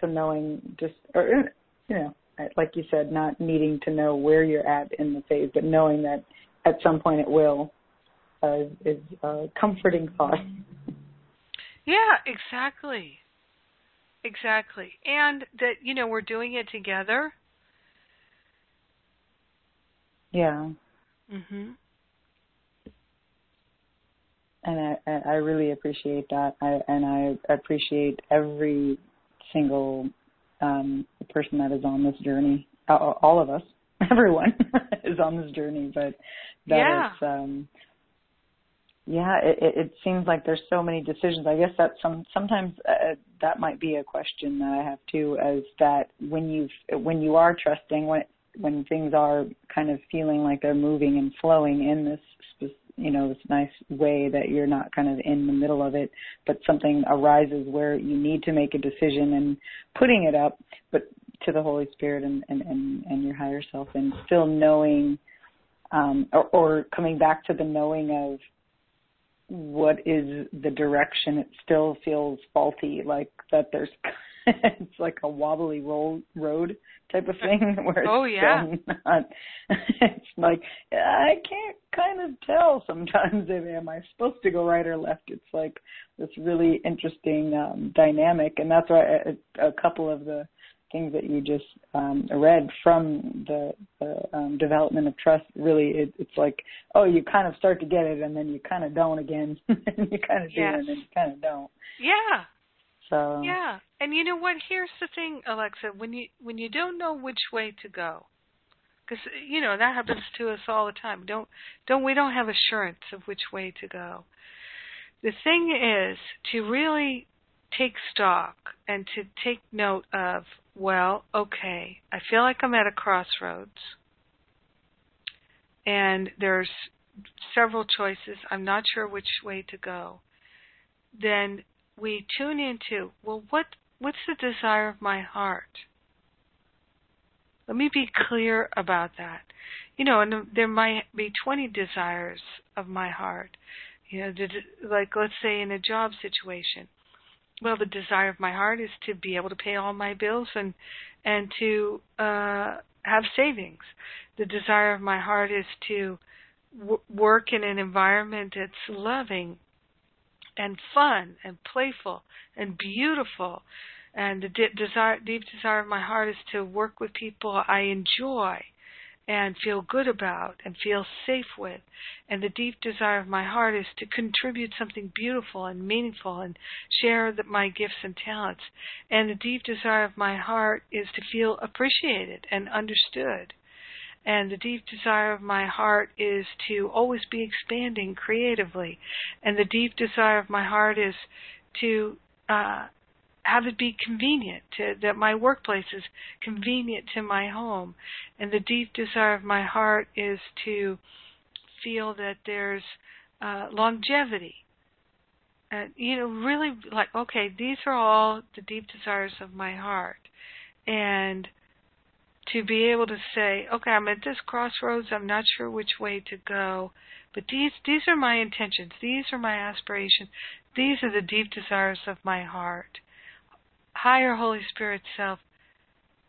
so knowing just, or you know, like you said, not needing to know where you're at in the phase, but knowing that at some point it will, uh, is a comforting thought. Yeah, exactly. Exactly. And that, you know, we're doing it together. Yeah. Mhm and I, I really appreciate that. I, and I appreciate every single um, person that is on this journey. All of us, everyone is on this journey, but that yeah. is, um, yeah, it, it seems like there's so many decisions. I guess that some sometimes uh, that might be a question that I have too, as that when you when you are trusting when when things are kind of feeling like they're moving and flowing in this you know this nice way that you're not kind of in the middle of it but something arises where you need to make a decision and putting it up but to the holy spirit and and and, and your higher self and still knowing um or, or coming back to the knowing of what is the direction it still feels faulty like that there's it's like a wobbly roll, road type of thing where it's oh yeah not, it's like I can't kind of tell sometimes if am I supposed to go right or left. It's like this really interesting um, dynamic, and that's why a, a couple of the things that you just um, read from the, the um, development of trust really it, it's like oh you kind of start to get it and then you kind of don't again and you kind of do yes. and then you kind of don't yeah so yeah, and you know what? Here's the thing, Alexa. When you when you don't know which way to go, because you know that happens to us all the time. Don't don't we don't have assurance of which way to go. The thing is to really take stock and to take note of well, okay, I feel like I'm at a crossroads. and there's several choices, I'm not sure which way to go, then we tune into, well, what what's the desire of my heart? Let me be clear about that. You know, and there might be 20 desires of my heart. You know, like let's say in a job situation. Well, the desire of my heart is to be able to pay all my bills and and to uh have savings. The desire of my heart is to w- work in an environment that's loving and fun and playful and beautiful. And the de- desire, deep desire of my heart is to work with people I enjoy and feel good about and feel safe with. And the deep desire of my heart is to contribute something beautiful and meaningful and share the, my gifts and talents. And the deep desire of my heart is to feel appreciated and understood. And the deep desire of my heart is to always be expanding creatively. And the deep desire of my heart is to uh, have it be convenient to, that my workplace is convenient to my home. And the deep desire of my heart is to feel that there's uh, longevity. And you know really like okay these are all the deep desires of my heart. And to be able to say okay i'm at this crossroads i'm not sure which way to go but these these are my intentions these are my aspirations these are the deep desires of my heart higher Holy Spirit self,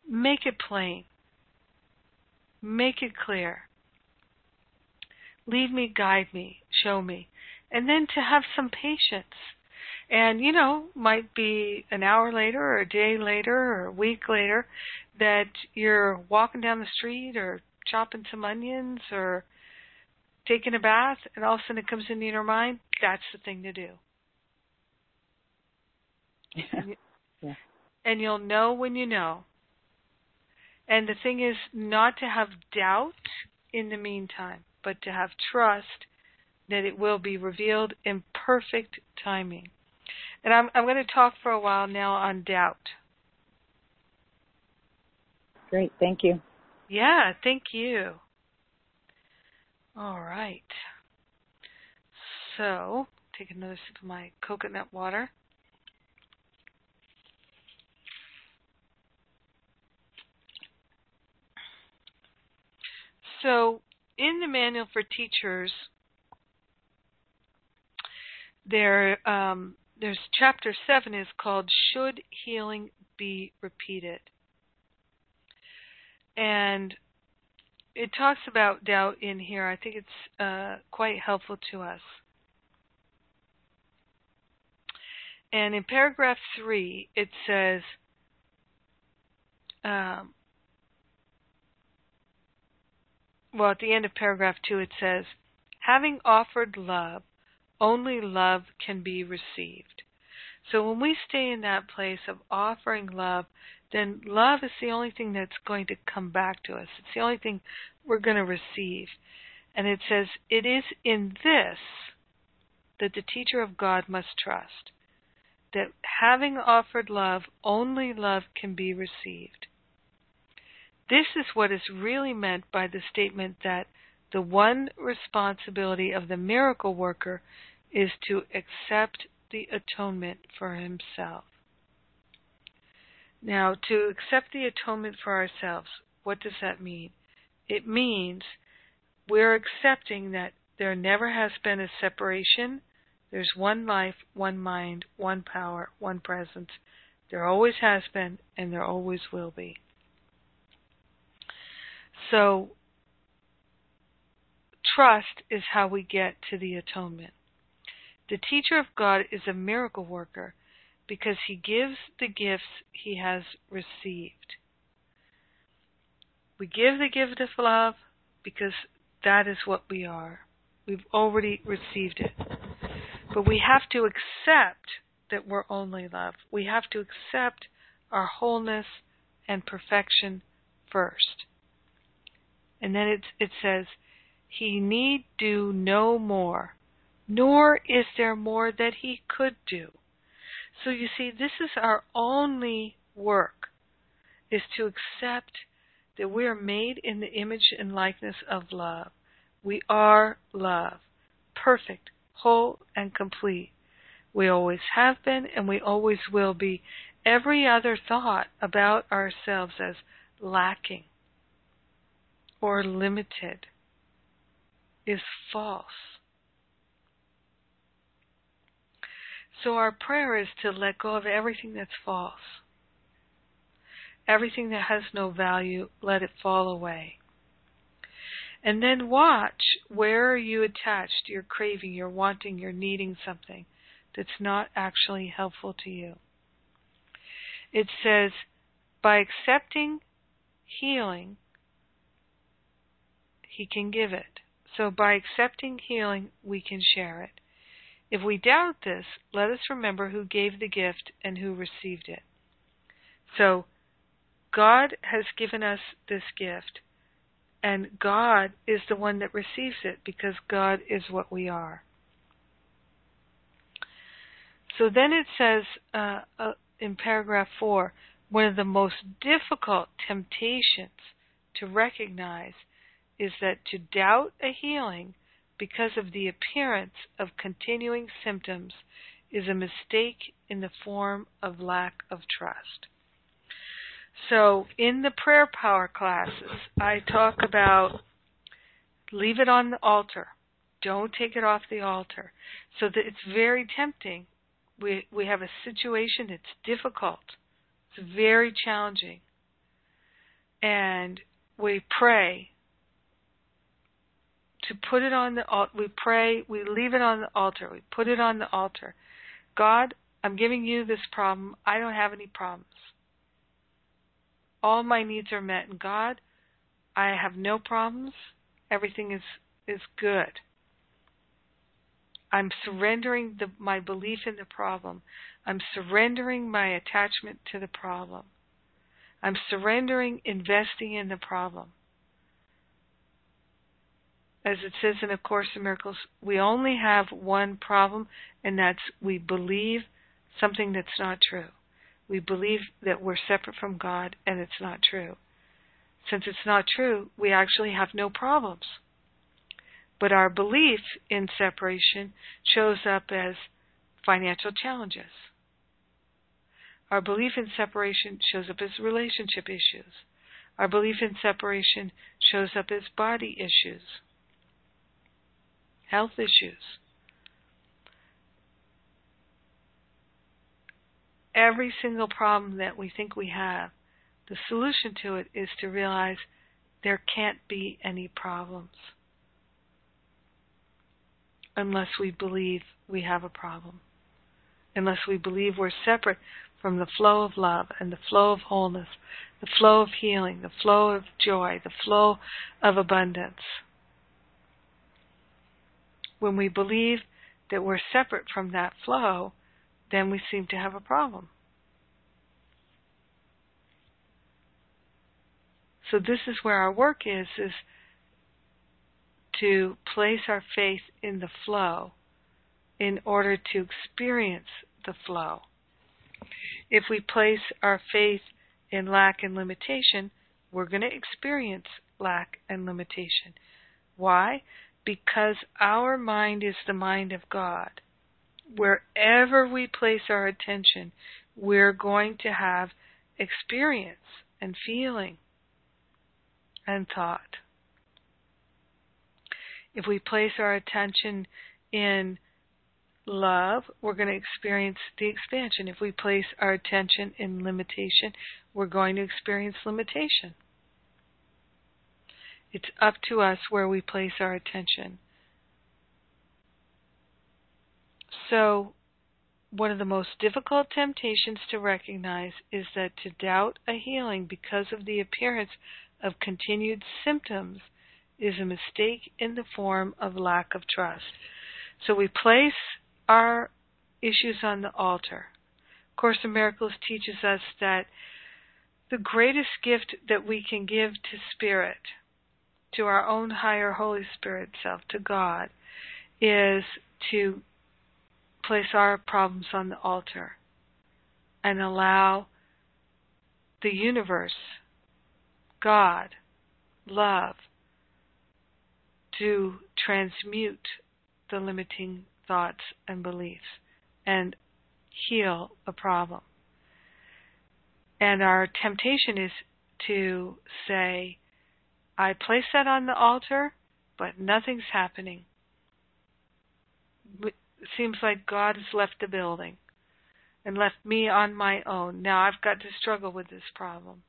make it plain. Make it clear. Lead me, guide me, show me. And then to have some patience. And, you know, might be an hour later or a day later or a week later that you're walking down the street or chopping some onions or taking a bath and all of a sudden it comes into your mind, that's the thing to do. Yeah. And you'll know when you know. And the thing is not to have doubt in the meantime, but to have trust that it will be revealed in perfect timing. And I'm, I'm going to talk for a while now on doubt. Great, thank you. Yeah, thank you. All right. So, take another sip of my coconut water. So, in the manual for teachers, there um, there's chapter seven is called "Should Healing Be Repeated," and it talks about doubt in here. I think it's uh, quite helpful to us. And in paragraph three, it says, um, well, at the end of paragraph two, it says, having offered love, only love can be received. So when we stay in that place of offering love, then love is the only thing that's going to come back to us. It's the only thing we're going to receive. And it says, it is in this that the teacher of God must trust. That having offered love, only love can be received. This is what is really meant by the statement that the one responsibility of the miracle worker is to accept the atonement for himself. Now, to accept the atonement for ourselves, what does that mean? It means we're accepting that there never has been a separation. There's one life, one mind, one power, one presence. There always has been, and there always will be. So, trust is how we get to the atonement. The teacher of God is a miracle worker because he gives the gifts he has received. We give the gift of love because that is what we are. We've already received it. But we have to accept that we're only love. We have to accept our wholeness and perfection first. And then it, it says, He need do no more, nor is there more that He could do. So you see, this is our only work, is to accept that we are made in the image and likeness of love. We are love, perfect, whole, and complete. We always have been and we always will be. Every other thought about ourselves as lacking or limited is false. So our prayer is to let go of everything that's false. Everything that has no value, let it fall away. And then watch where are you attached, you're craving, you're wanting, you're needing something that's not actually helpful to you. It says, by accepting healing, he can give it. So by accepting healing, we can share it. If we doubt this, let us remember who gave the gift and who received it. So God has given us this gift, and God is the one that receives it because God is what we are. So then it says uh, uh, in paragraph 4 one of the most difficult temptations to recognize is that to doubt a healing because of the appearance of continuing symptoms is a mistake in the form of lack of trust. So, in the prayer power classes, I talk about leave it on the altar. Don't take it off the altar. So that it's very tempting. We we have a situation that's difficult. It's very challenging. And we pray to put it on the altar. We pray, we leave it on the altar. We put it on the altar. God, I'm giving you this problem. I don't have any problems. All my needs are met. And God, I have no problems. Everything is, is good. I'm surrendering the, my belief in the problem. I'm surrendering my attachment to the problem. I'm surrendering investing in the problem as it says in A Course in Miracles, we only have one problem, and that's we believe something that's not true. We believe that we're separate from God, and it's not true. Since it's not true, we actually have no problems. But our belief in separation shows up as financial challenges. Our belief in separation shows up as relationship issues. Our belief in separation shows up as body issues health issues. Every single problem that we think we have, the solution to it is to realize there can't be any problems unless we believe we have a problem, unless we believe we're separate from the flow of love and the flow of wholeness, the flow of healing, the flow of joy, the flow of abundance when we believe that we're separate from that flow, then we seem to have a problem. So this is where our work is is to place our faith in the flow in order to experience the flow. If we place our faith in lack and limitation, we're going to experience lack and limitation. Why? Because our mind is the mind of God. Wherever we place our attention, we're going to have experience and feeling and thought. If we place our attention in love, we're going to experience the expansion. If we place our attention in limitation, we're going to experience limitation. It's up to us where we place our attention. So, one of the most difficult temptations to recognize is that to doubt a healing because of the appearance of continued symptoms is a mistake in the form of lack of trust. So we place our issues on the altar. Course in Miracles teaches us that the greatest gift that we can give to Spirit to our own higher Holy Spirit self, to God, is to place our problems on the altar and allow the universe, God, love, to transmute the limiting thoughts and beliefs and heal a problem. And our temptation is to say, I place that on the altar, but nothing's happening. It seems like God has left the building and left me on my own. Now I've got to struggle with this problem.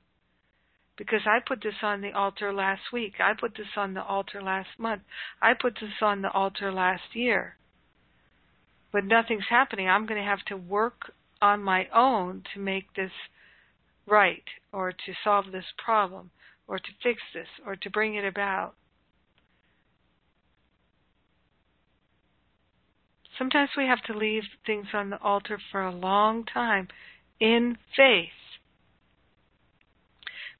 Because I put this on the altar last week. I put this on the altar last month. I put this on the altar last year. But nothing's happening. I'm going to have to work on my own to make this right or to solve this problem or to fix this or to bring it about. Sometimes we have to leave things on the altar for a long time in faith.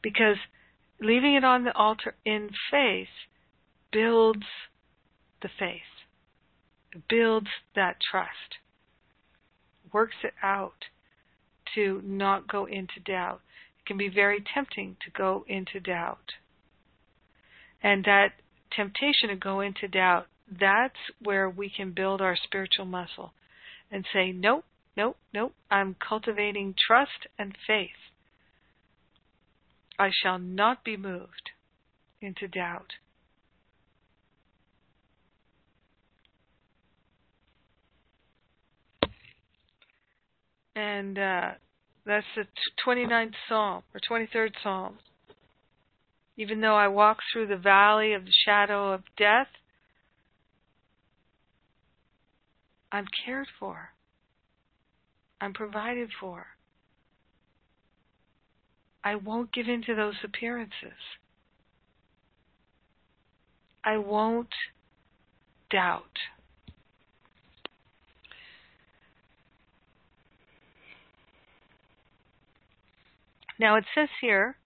Because leaving it on the altar in faith builds the faith, builds that trust, works it out to not go into doubt. Can be very tempting to go into doubt. And that temptation to go into doubt, that's where we can build our spiritual muscle and say, nope, nope, nope, I'm cultivating trust and faith. I shall not be moved into doubt. and uh, that's the 29th Psalm or 23rd Psalm. Even though I walk through the valley of the shadow of death, I'm cared for. I'm provided for. I won't give in to those appearances. I won't doubt. Now it says here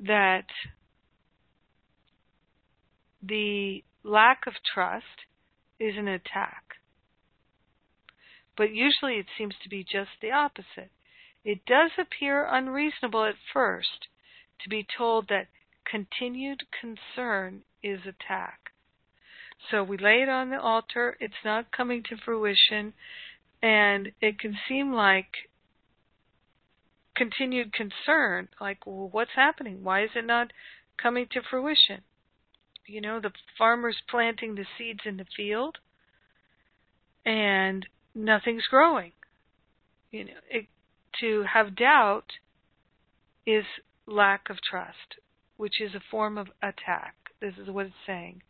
that the lack of trust is an attack. But usually it seems to be just the opposite. It does appear unreasonable at first to be told that continued concern is attack. So we lay it on the altar, it's not coming to fruition, and it can seem like continued concern like well, what's happening? Why is it not coming to fruition? You know the farmer's planting the seeds in the field and nothing's growing. You know it, to have doubt is lack of trust which is a form of attack. This is what it's saying.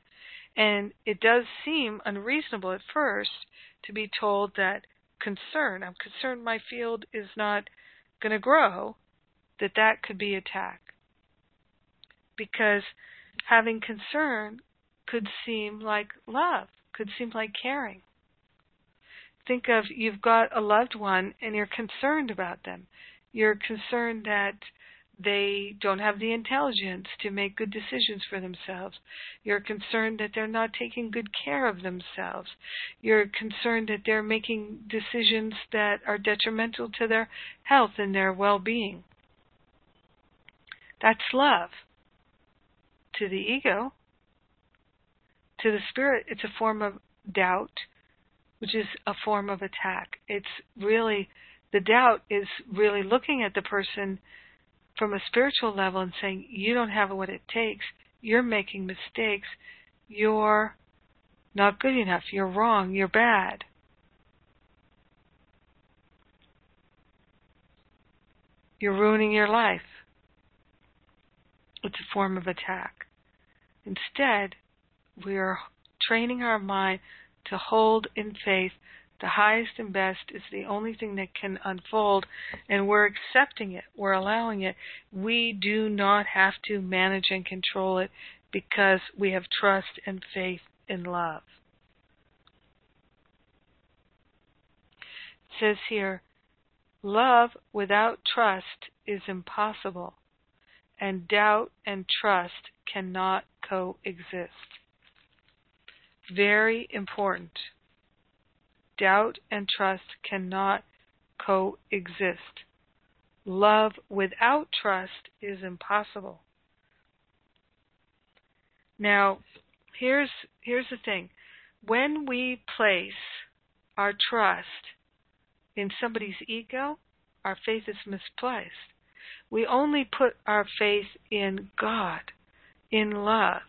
And it does seem unreasonable at first to be told that concern i'm concerned my field is not going to grow, that that could be attack. Because having concern could seem like love, could seem like caring. Think of you've got a loved one and you're concerned about them. You're concerned that they don't have the intelligence to make good decisions for themselves. You're concerned that they're not taking good care of themselves. You're concerned that they're making decisions that are detrimental to their health and their well being. That's love. To the ego, to the spirit, it's a form of doubt, which is a form of attack. It's really, the doubt is really looking at the person from a spiritual level and saying, you don't have what it takes, you're making mistakes, you're not good enough, you're wrong, you're bad. You're ruining your life. It's a form of attack. Instead, we are training our mind to hold in faith the highest and best is the only thing that can unfold, and we're accepting it, we're allowing it. We do not have to manage and control it because we have trust and faith in love. It says here, love without trust is impossible, and doubt and trust cannot coexist. Very important doubt and trust cannot coexist. Love without trust is impossible. Now, here's here's the thing. When we place our trust in somebody's ego, our faith is misplaced. We only put our faith in God, in love.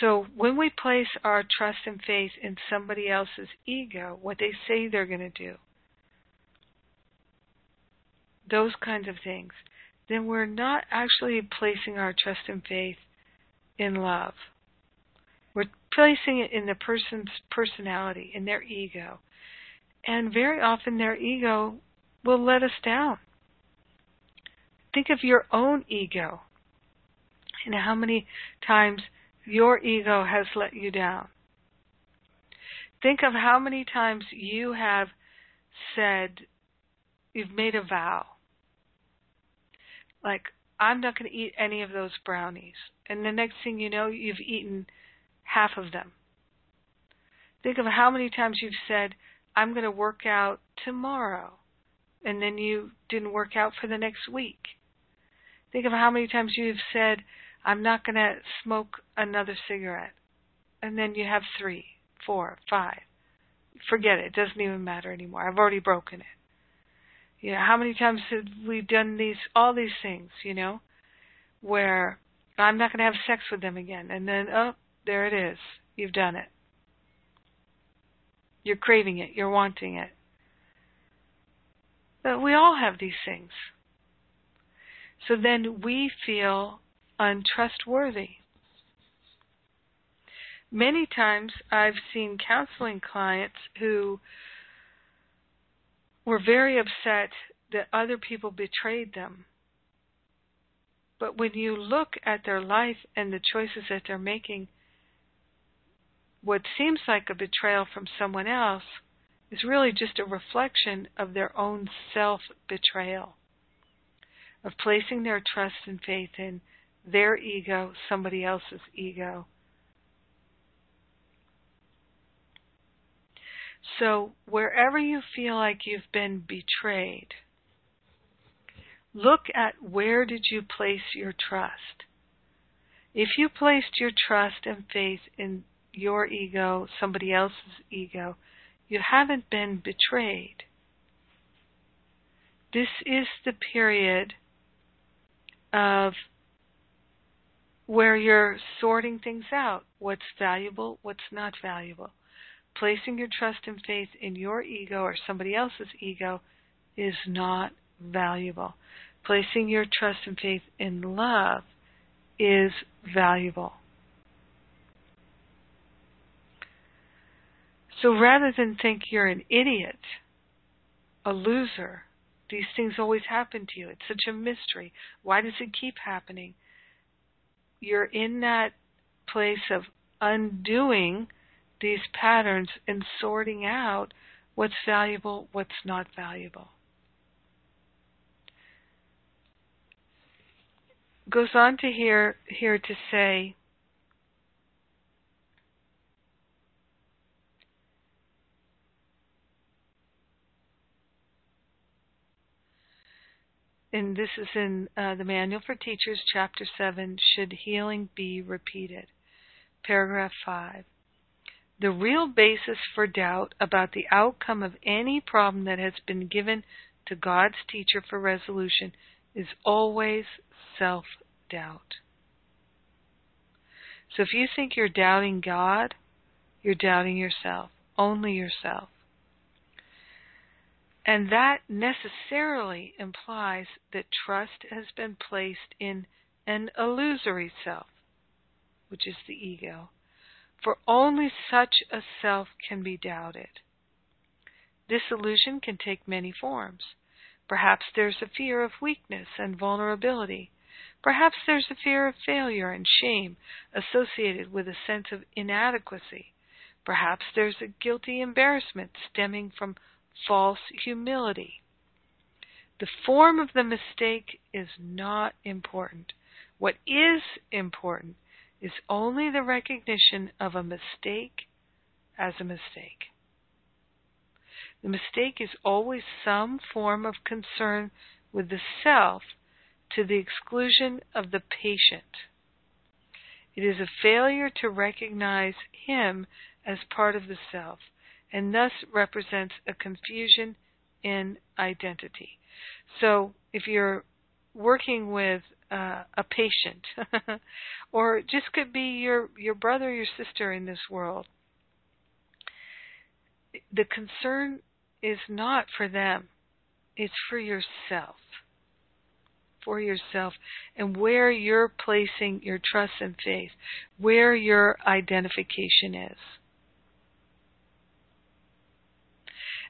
So when we place our trust and faith in somebody else's ego, what they say they're going to do, those kinds of things, then we're not actually placing our trust and faith in love. We're placing it in the person's personality, in their ego. And very often their ego will let us down. Think of your own ego and how many times your ego has let you down. Think of how many times you have said, you've made a vow. Like, I'm not going to eat any of those brownies. And the next thing you know, you've eaten half of them. Think of how many times you've said, I'm going to work out tomorrow. And then you didn't work out for the next week. Think of how many times you've said, I'm not going to smoke another cigarette. And then you have three, four, five. Forget it. It doesn't even matter anymore. I've already broken it. You know, how many times have we done these, all these things, you know, where I'm not going to have sex with them again. And then, oh, there it is. You've done it. You're craving it. You're wanting it. But we all have these things. So then we feel untrustworthy. Many times I've seen counseling clients who were very upset that other people betrayed them. But when you look at their life and the choices that they're making, what seems like a betrayal from someone else is really just a reflection of their own self betrayal, of placing their trust and faith in their ego, somebody else's ego. So, wherever you feel like you've been betrayed, look at where did you place your trust. If you placed your trust and faith in your ego, somebody else's ego, you haven't been betrayed. This is the period of where you're sorting things out what's valuable, what's not valuable. Placing your trust and faith in your ego or somebody else's ego is not valuable. Placing your trust and faith in love is valuable. So rather than think you're an idiot, a loser, these things always happen to you. It's such a mystery. Why does it keep happening? You're in that place of undoing these patterns and sorting out what's valuable, what's not valuable. Goes on to here here to say and this is in uh, the Manual for Teachers, Chapter 7 Should Healing Be Repeated? Paragraph 5. The real basis for doubt about the outcome of any problem that has been given to God's teacher for resolution is always self doubt. So if you think you're doubting God, you're doubting yourself, only yourself. And that necessarily implies that trust has been placed in an illusory self, which is the ego, for only such a self can be doubted. This illusion can take many forms. Perhaps there's a fear of weakness and vulnerability. Perhaps there's a fear of failure and shame associated with a sense of inadequacy. Perhaps there's a guilty embarrassment stemming from false humility. The form of the mistake is not important. What is important is only the recognition of a mistake as a mistake. The mistake is always some form of concern with the self to the exclusion of the patient. It is a failure to recognize him as part of the self and thus represents a confusion in identity. So if you're working with uh, a patient, or just could be your your brother, your sister in this world, the concern is not for them; it's for yourself, for yourself, and where you're placing your trust and faith, where your identification is.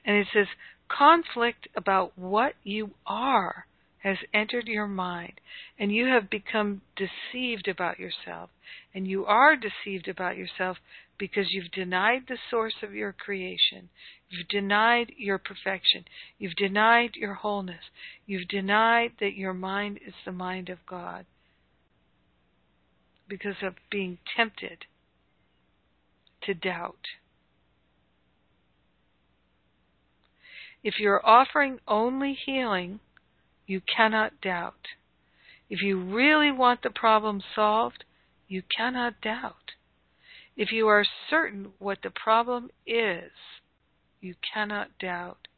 And it says, conflict about what you are has entered your mind, and you have become deceived about yourself. And you are deceived about yourself because you've denied the source of your creation. You've denied your perfection. You've denied your wholeness. You've denied that your mind is the mind of God because of being tempted to doubt. If you're offering only healing, you cannot doubt. If you really want the problem solved, you cannot doubt. If you are certain what the problem is, you cannot doubt.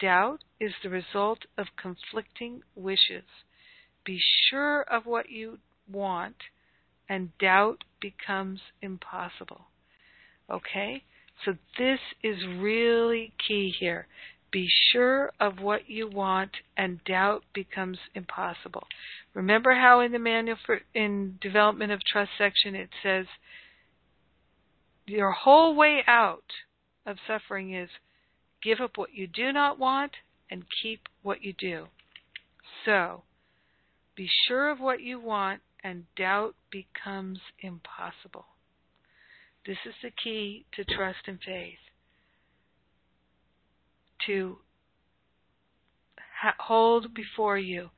Doubt is the result of conflicting wishes. Be sure of what you want, and doubt becomes impossible. Okay? So this is really key here. Be sure of what you want, and doubt becomes impossible. Remember how in the manual for in development of trust section it says your whole way out of suffering is give up what you do not want and keep what you do. So, be sure of what you want, and doubt becomes impossible. This is the key to trust and faith to ha- hold before you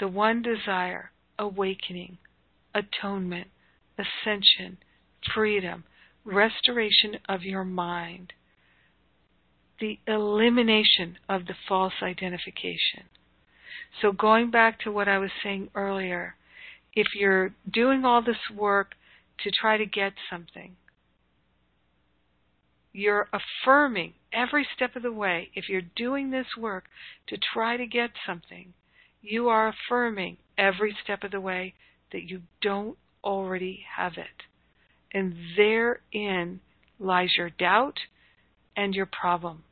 the one desire awakening, atonement, ascension, freedom, restoration of your mind, the elimination of the false identification. So, going back to what I was saying earlier, if you're doing all this work to try to get something, you're affirming every step of the way. If you're doing this work to try to get something, you are affirming every step of the way that you don't already have it. And therein lies your doubt and your problem.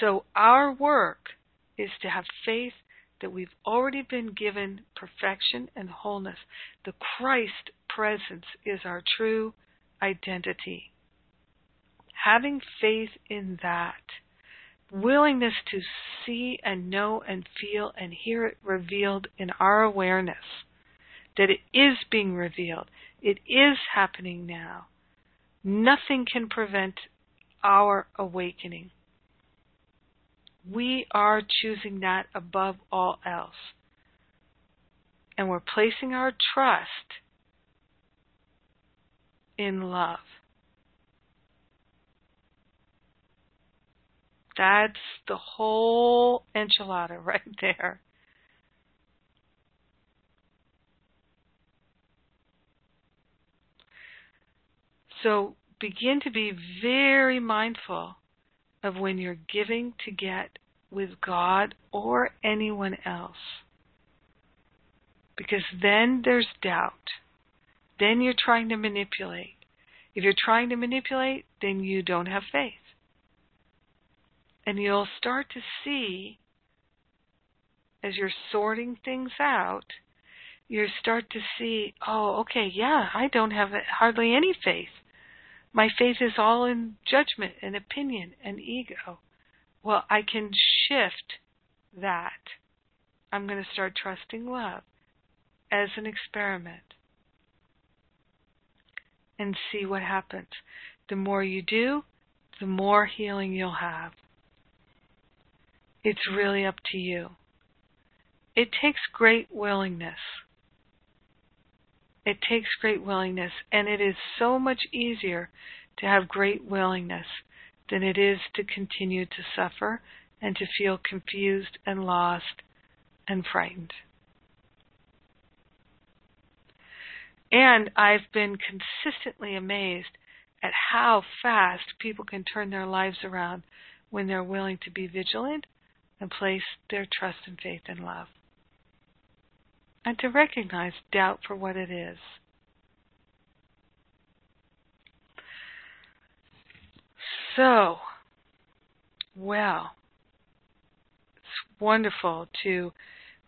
So, our work is to have faith that we've already been given perfection and wholeness. The Christ presence is our true identity having faith in that, willingness to see and know and feel and hear it revealed in our awareness, that it is being revealed, it is happening now. Nothing can prevent our awakening. We are choosing that above all else. And we're placing our trust in love. That's the whole enchilada right there. So begin to be very mindful of when you're giving to get with God or anyone else. Because then there's doubt. Then you're trying to manipulate. If you're trying to manipulate, then you don't have faith. And you'll start to see, as you're sorting things out, you start to see, oh, okay, yeah, I don't have hardly any faith. My faith is all in judgment and opinion and ego. Well, I can shift that. I'm going to start trusting love as an experiment and see what happens. The more you do, the more healing you'll have. It's really up to you. It takes great willingness. It takes great willingness, and it is so much easier to have great willingness than it is to continue to suffer and to feel confused and lost and frightened. And I've been consistently amazed at how fast people can turn their lives around when they're willing to be vigilant and place their trust and faith in love. And to recognize doubt for what it is. So, well, it's wonderful to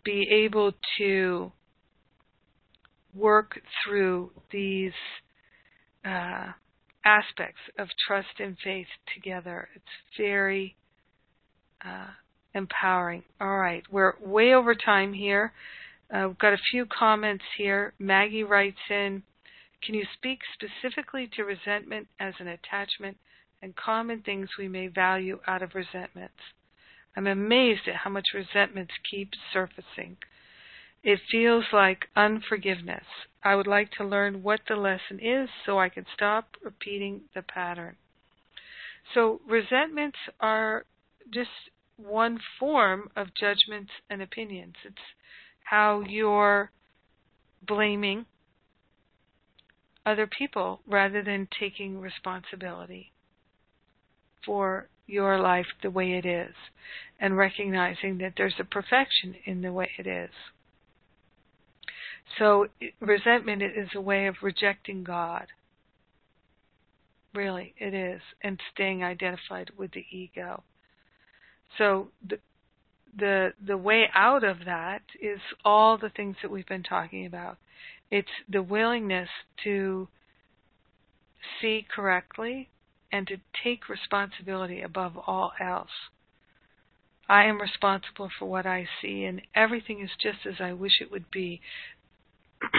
be able to work through these uh, aspects of trust and faith together. It's very uh, empowering. All right, we're way over time here. Uh, we've got a few comments here. Maggie writes in Can you speak specifically to resentment as an attachment and common things we may value out of resentments? I'm amazed at how much resentments keep surfacing. It feels like unforgiveness. I would like to learn what the lesson is so I can stop repeating the pattern. So, resentments are just one form of judgments and opinions. It's how you're blaming other people rather than taking responsibility for your life the way it is and recognizing that there's a perfection in the way it is. So resentment is a way of rejecting God. Really, it is, and staying identified with the ego. So the the the way out of that is all the things that we've been talking about. It's the willingness to see correctly and to take responsibility above all else. I am responsible for what I see, and everything is just as I wish it would be.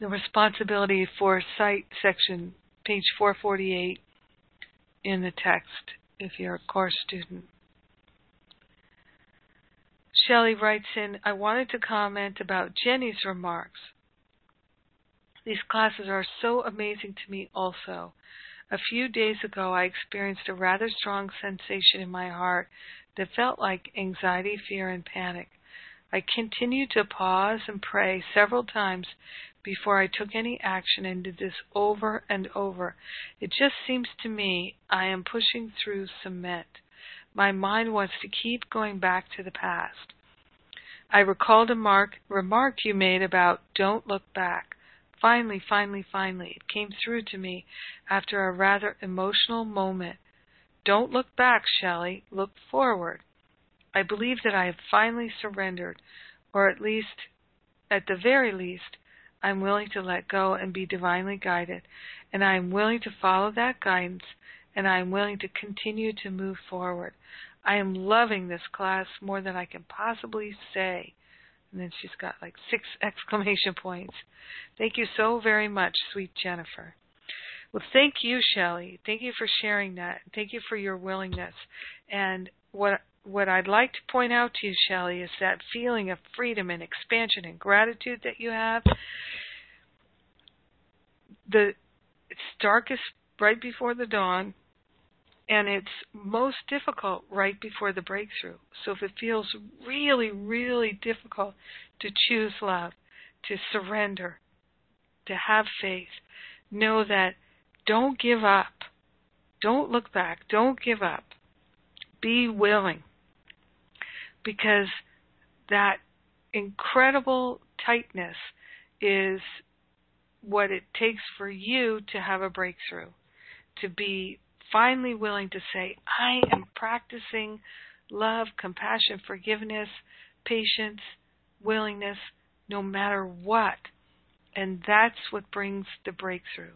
the responsibility for sight section, page 448 in the text, if you're a course student. Shelley writes in, I wanted to comment about Jenny's remarks. These classes are so amazing to me also. A few days ago, I experienced a rather strong sensation in my heart that felt like anxiety, fear, and panic. I continued to pause and pray several times before I took any action and did this over and over. It just seems to me I am pushing through cement. My mind wants to keep going back to the past. I recalled a mark, remark you made about don't look back. Finally, finally, finally, it came through to me after a rather emotional moment. Don't look back, Shelley. Look forward. I believe that I have finally surrendered, or at least, at the very least, I'm willing to let go and be divinely guided, and I am willing to follow that guidance, and I am willing to continue to move forward. I am loving this class more than I can possibly say. And then she's got like six exclamation points. Thank you so very much, sweet Jennifer. Well, thank you, Shelley. Thank you for sharing that. Thank you for your willingness. And what what I'd like to point out to you, Shelley, is that feeling of freedom and expansion and gratitude that you have. The it's darkest right before the dawn, and it's most difficult right before the breakthrough. So if it feels really, really difficult to choose love, to surrender, to have faith, know that don't give up. Don't look back. Don't give up. Be willing. Because that incredible tightness is what it takes for you to have a breakthrough, to be finally willing to say, I am practicing love, compassion, forgiveness, patience, willingness, no matter what. And that's what brings the breakthrough.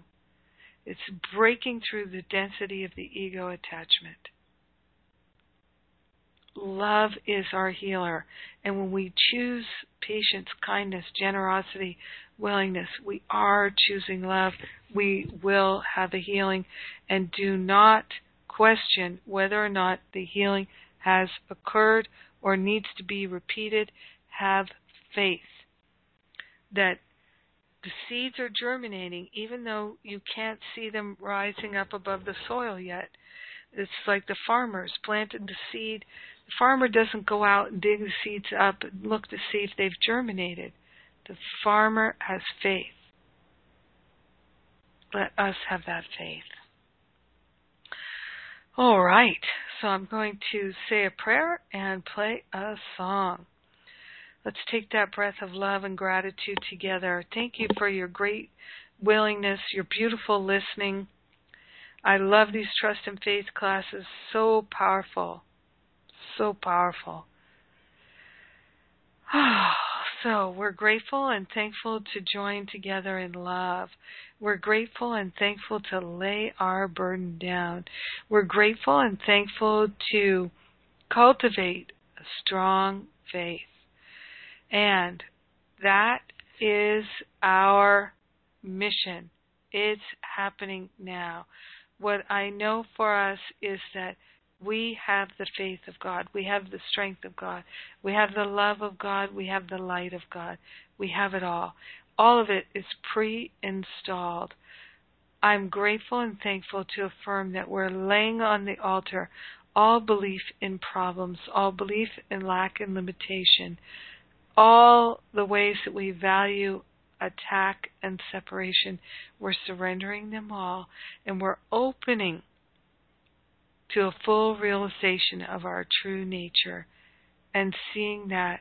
It's breaking through the density of the ego attachment. Love is our healer. And when we choose patience, kindness, generosity, willingness, we are choosing love. We will have a healing. And do not question whether or not the healing has occurred or needs to be repeated. Have faith that the seeds are germinating even though you can't see them rising up above the soil yet. It's like the farmers planted the seed. The farmer doesn't go out and dig the seeds up and look to see if they've germinated. The farmer has faith. Let us have that faith. All right, so I'm going to say a prayer and play a song. Let's take that breath of love and gratitude together. Thank you for your great willingness, your beautiful listening. I love these trust and faith classes. So powerful. So powerful. so we're grateful and thankful to join together in love. We're grateful and thankful to lay our burden down. We're grateful and thankful to cultivate a strong faith. And that is our mission. It's happening now. What I know for us is that we have the faith of God. We have the strength of God. We have the love of God. We have the light of God. We have it all. All of it is pre installed. I'm grateful and thankful to affirm that we're laying on the altar all belief in problems, all belief in lack and limitation, all the ways that we value attack and separation. We're surrendering them all and we're opening to a full realization of our true nature and seeing that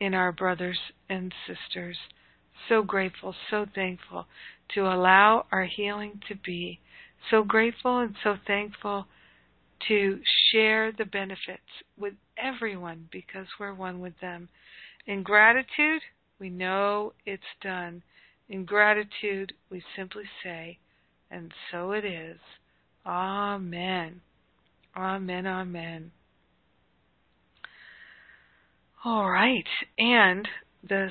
in our brothers and sisters. So grateful, so thankful to allow our healing to be. So grateful and so thankful to share the benefits with everyone because we're one with them. In gratitude, we know it's done. In gratitude, we simply say, and so it is. Amen. Amen. Amen. All right. And the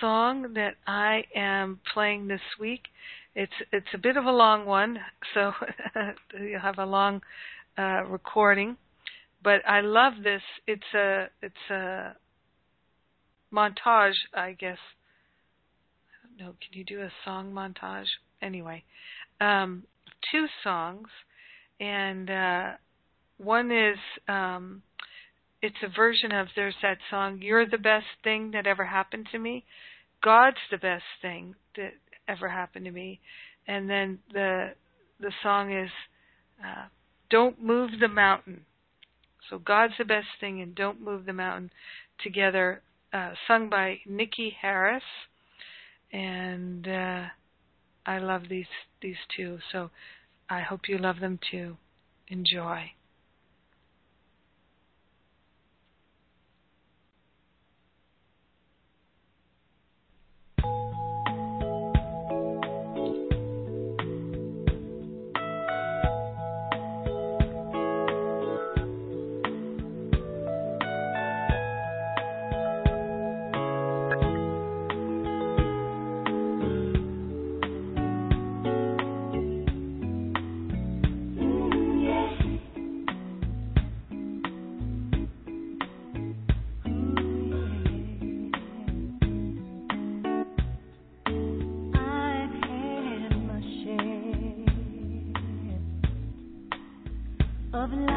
song that I am playing this week, it's it's a bit of a long one, so you'll have a long uh, recording. But I love this. It's a it's a montage, I guess. I don't know. Can you do a song montage? Anyway, um, two songs and uh, one is um, it's a version of there's that song "You're the best thing that ever happened to me." God's the best thing that ever happened to me, and then the the song is uh, "Don't Move the Mountain." So God's the best thing and "Don't Move the Mountain" together, uh, sung by Nikki Harris, and uh, I love these these two. So I hope you love them too. Enjoy. love.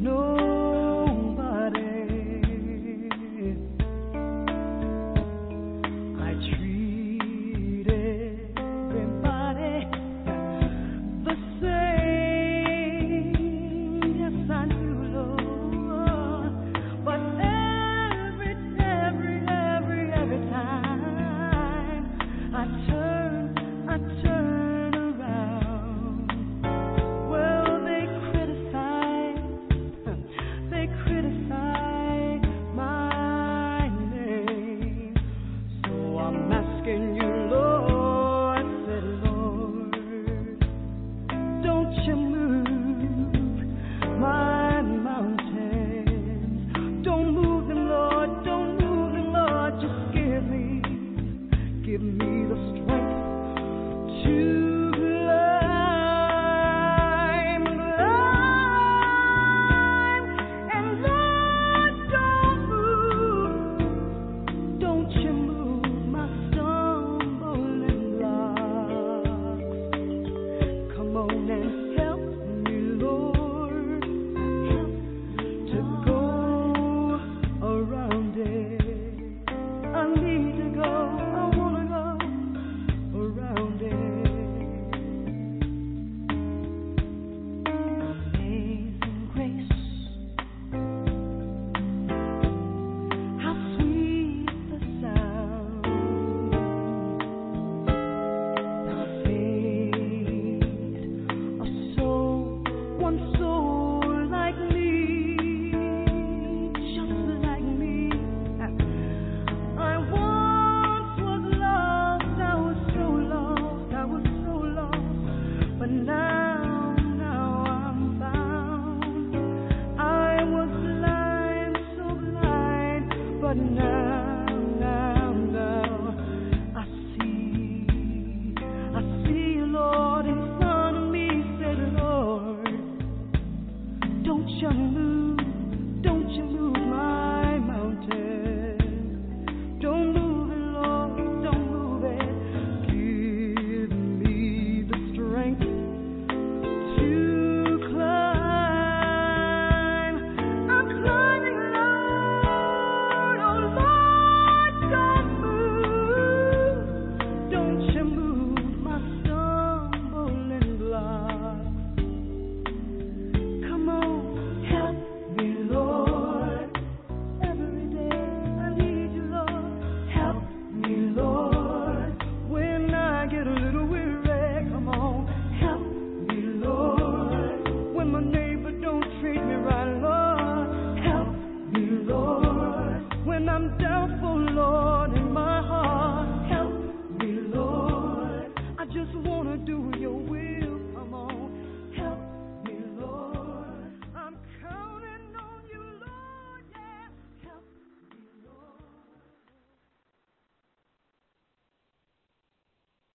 No.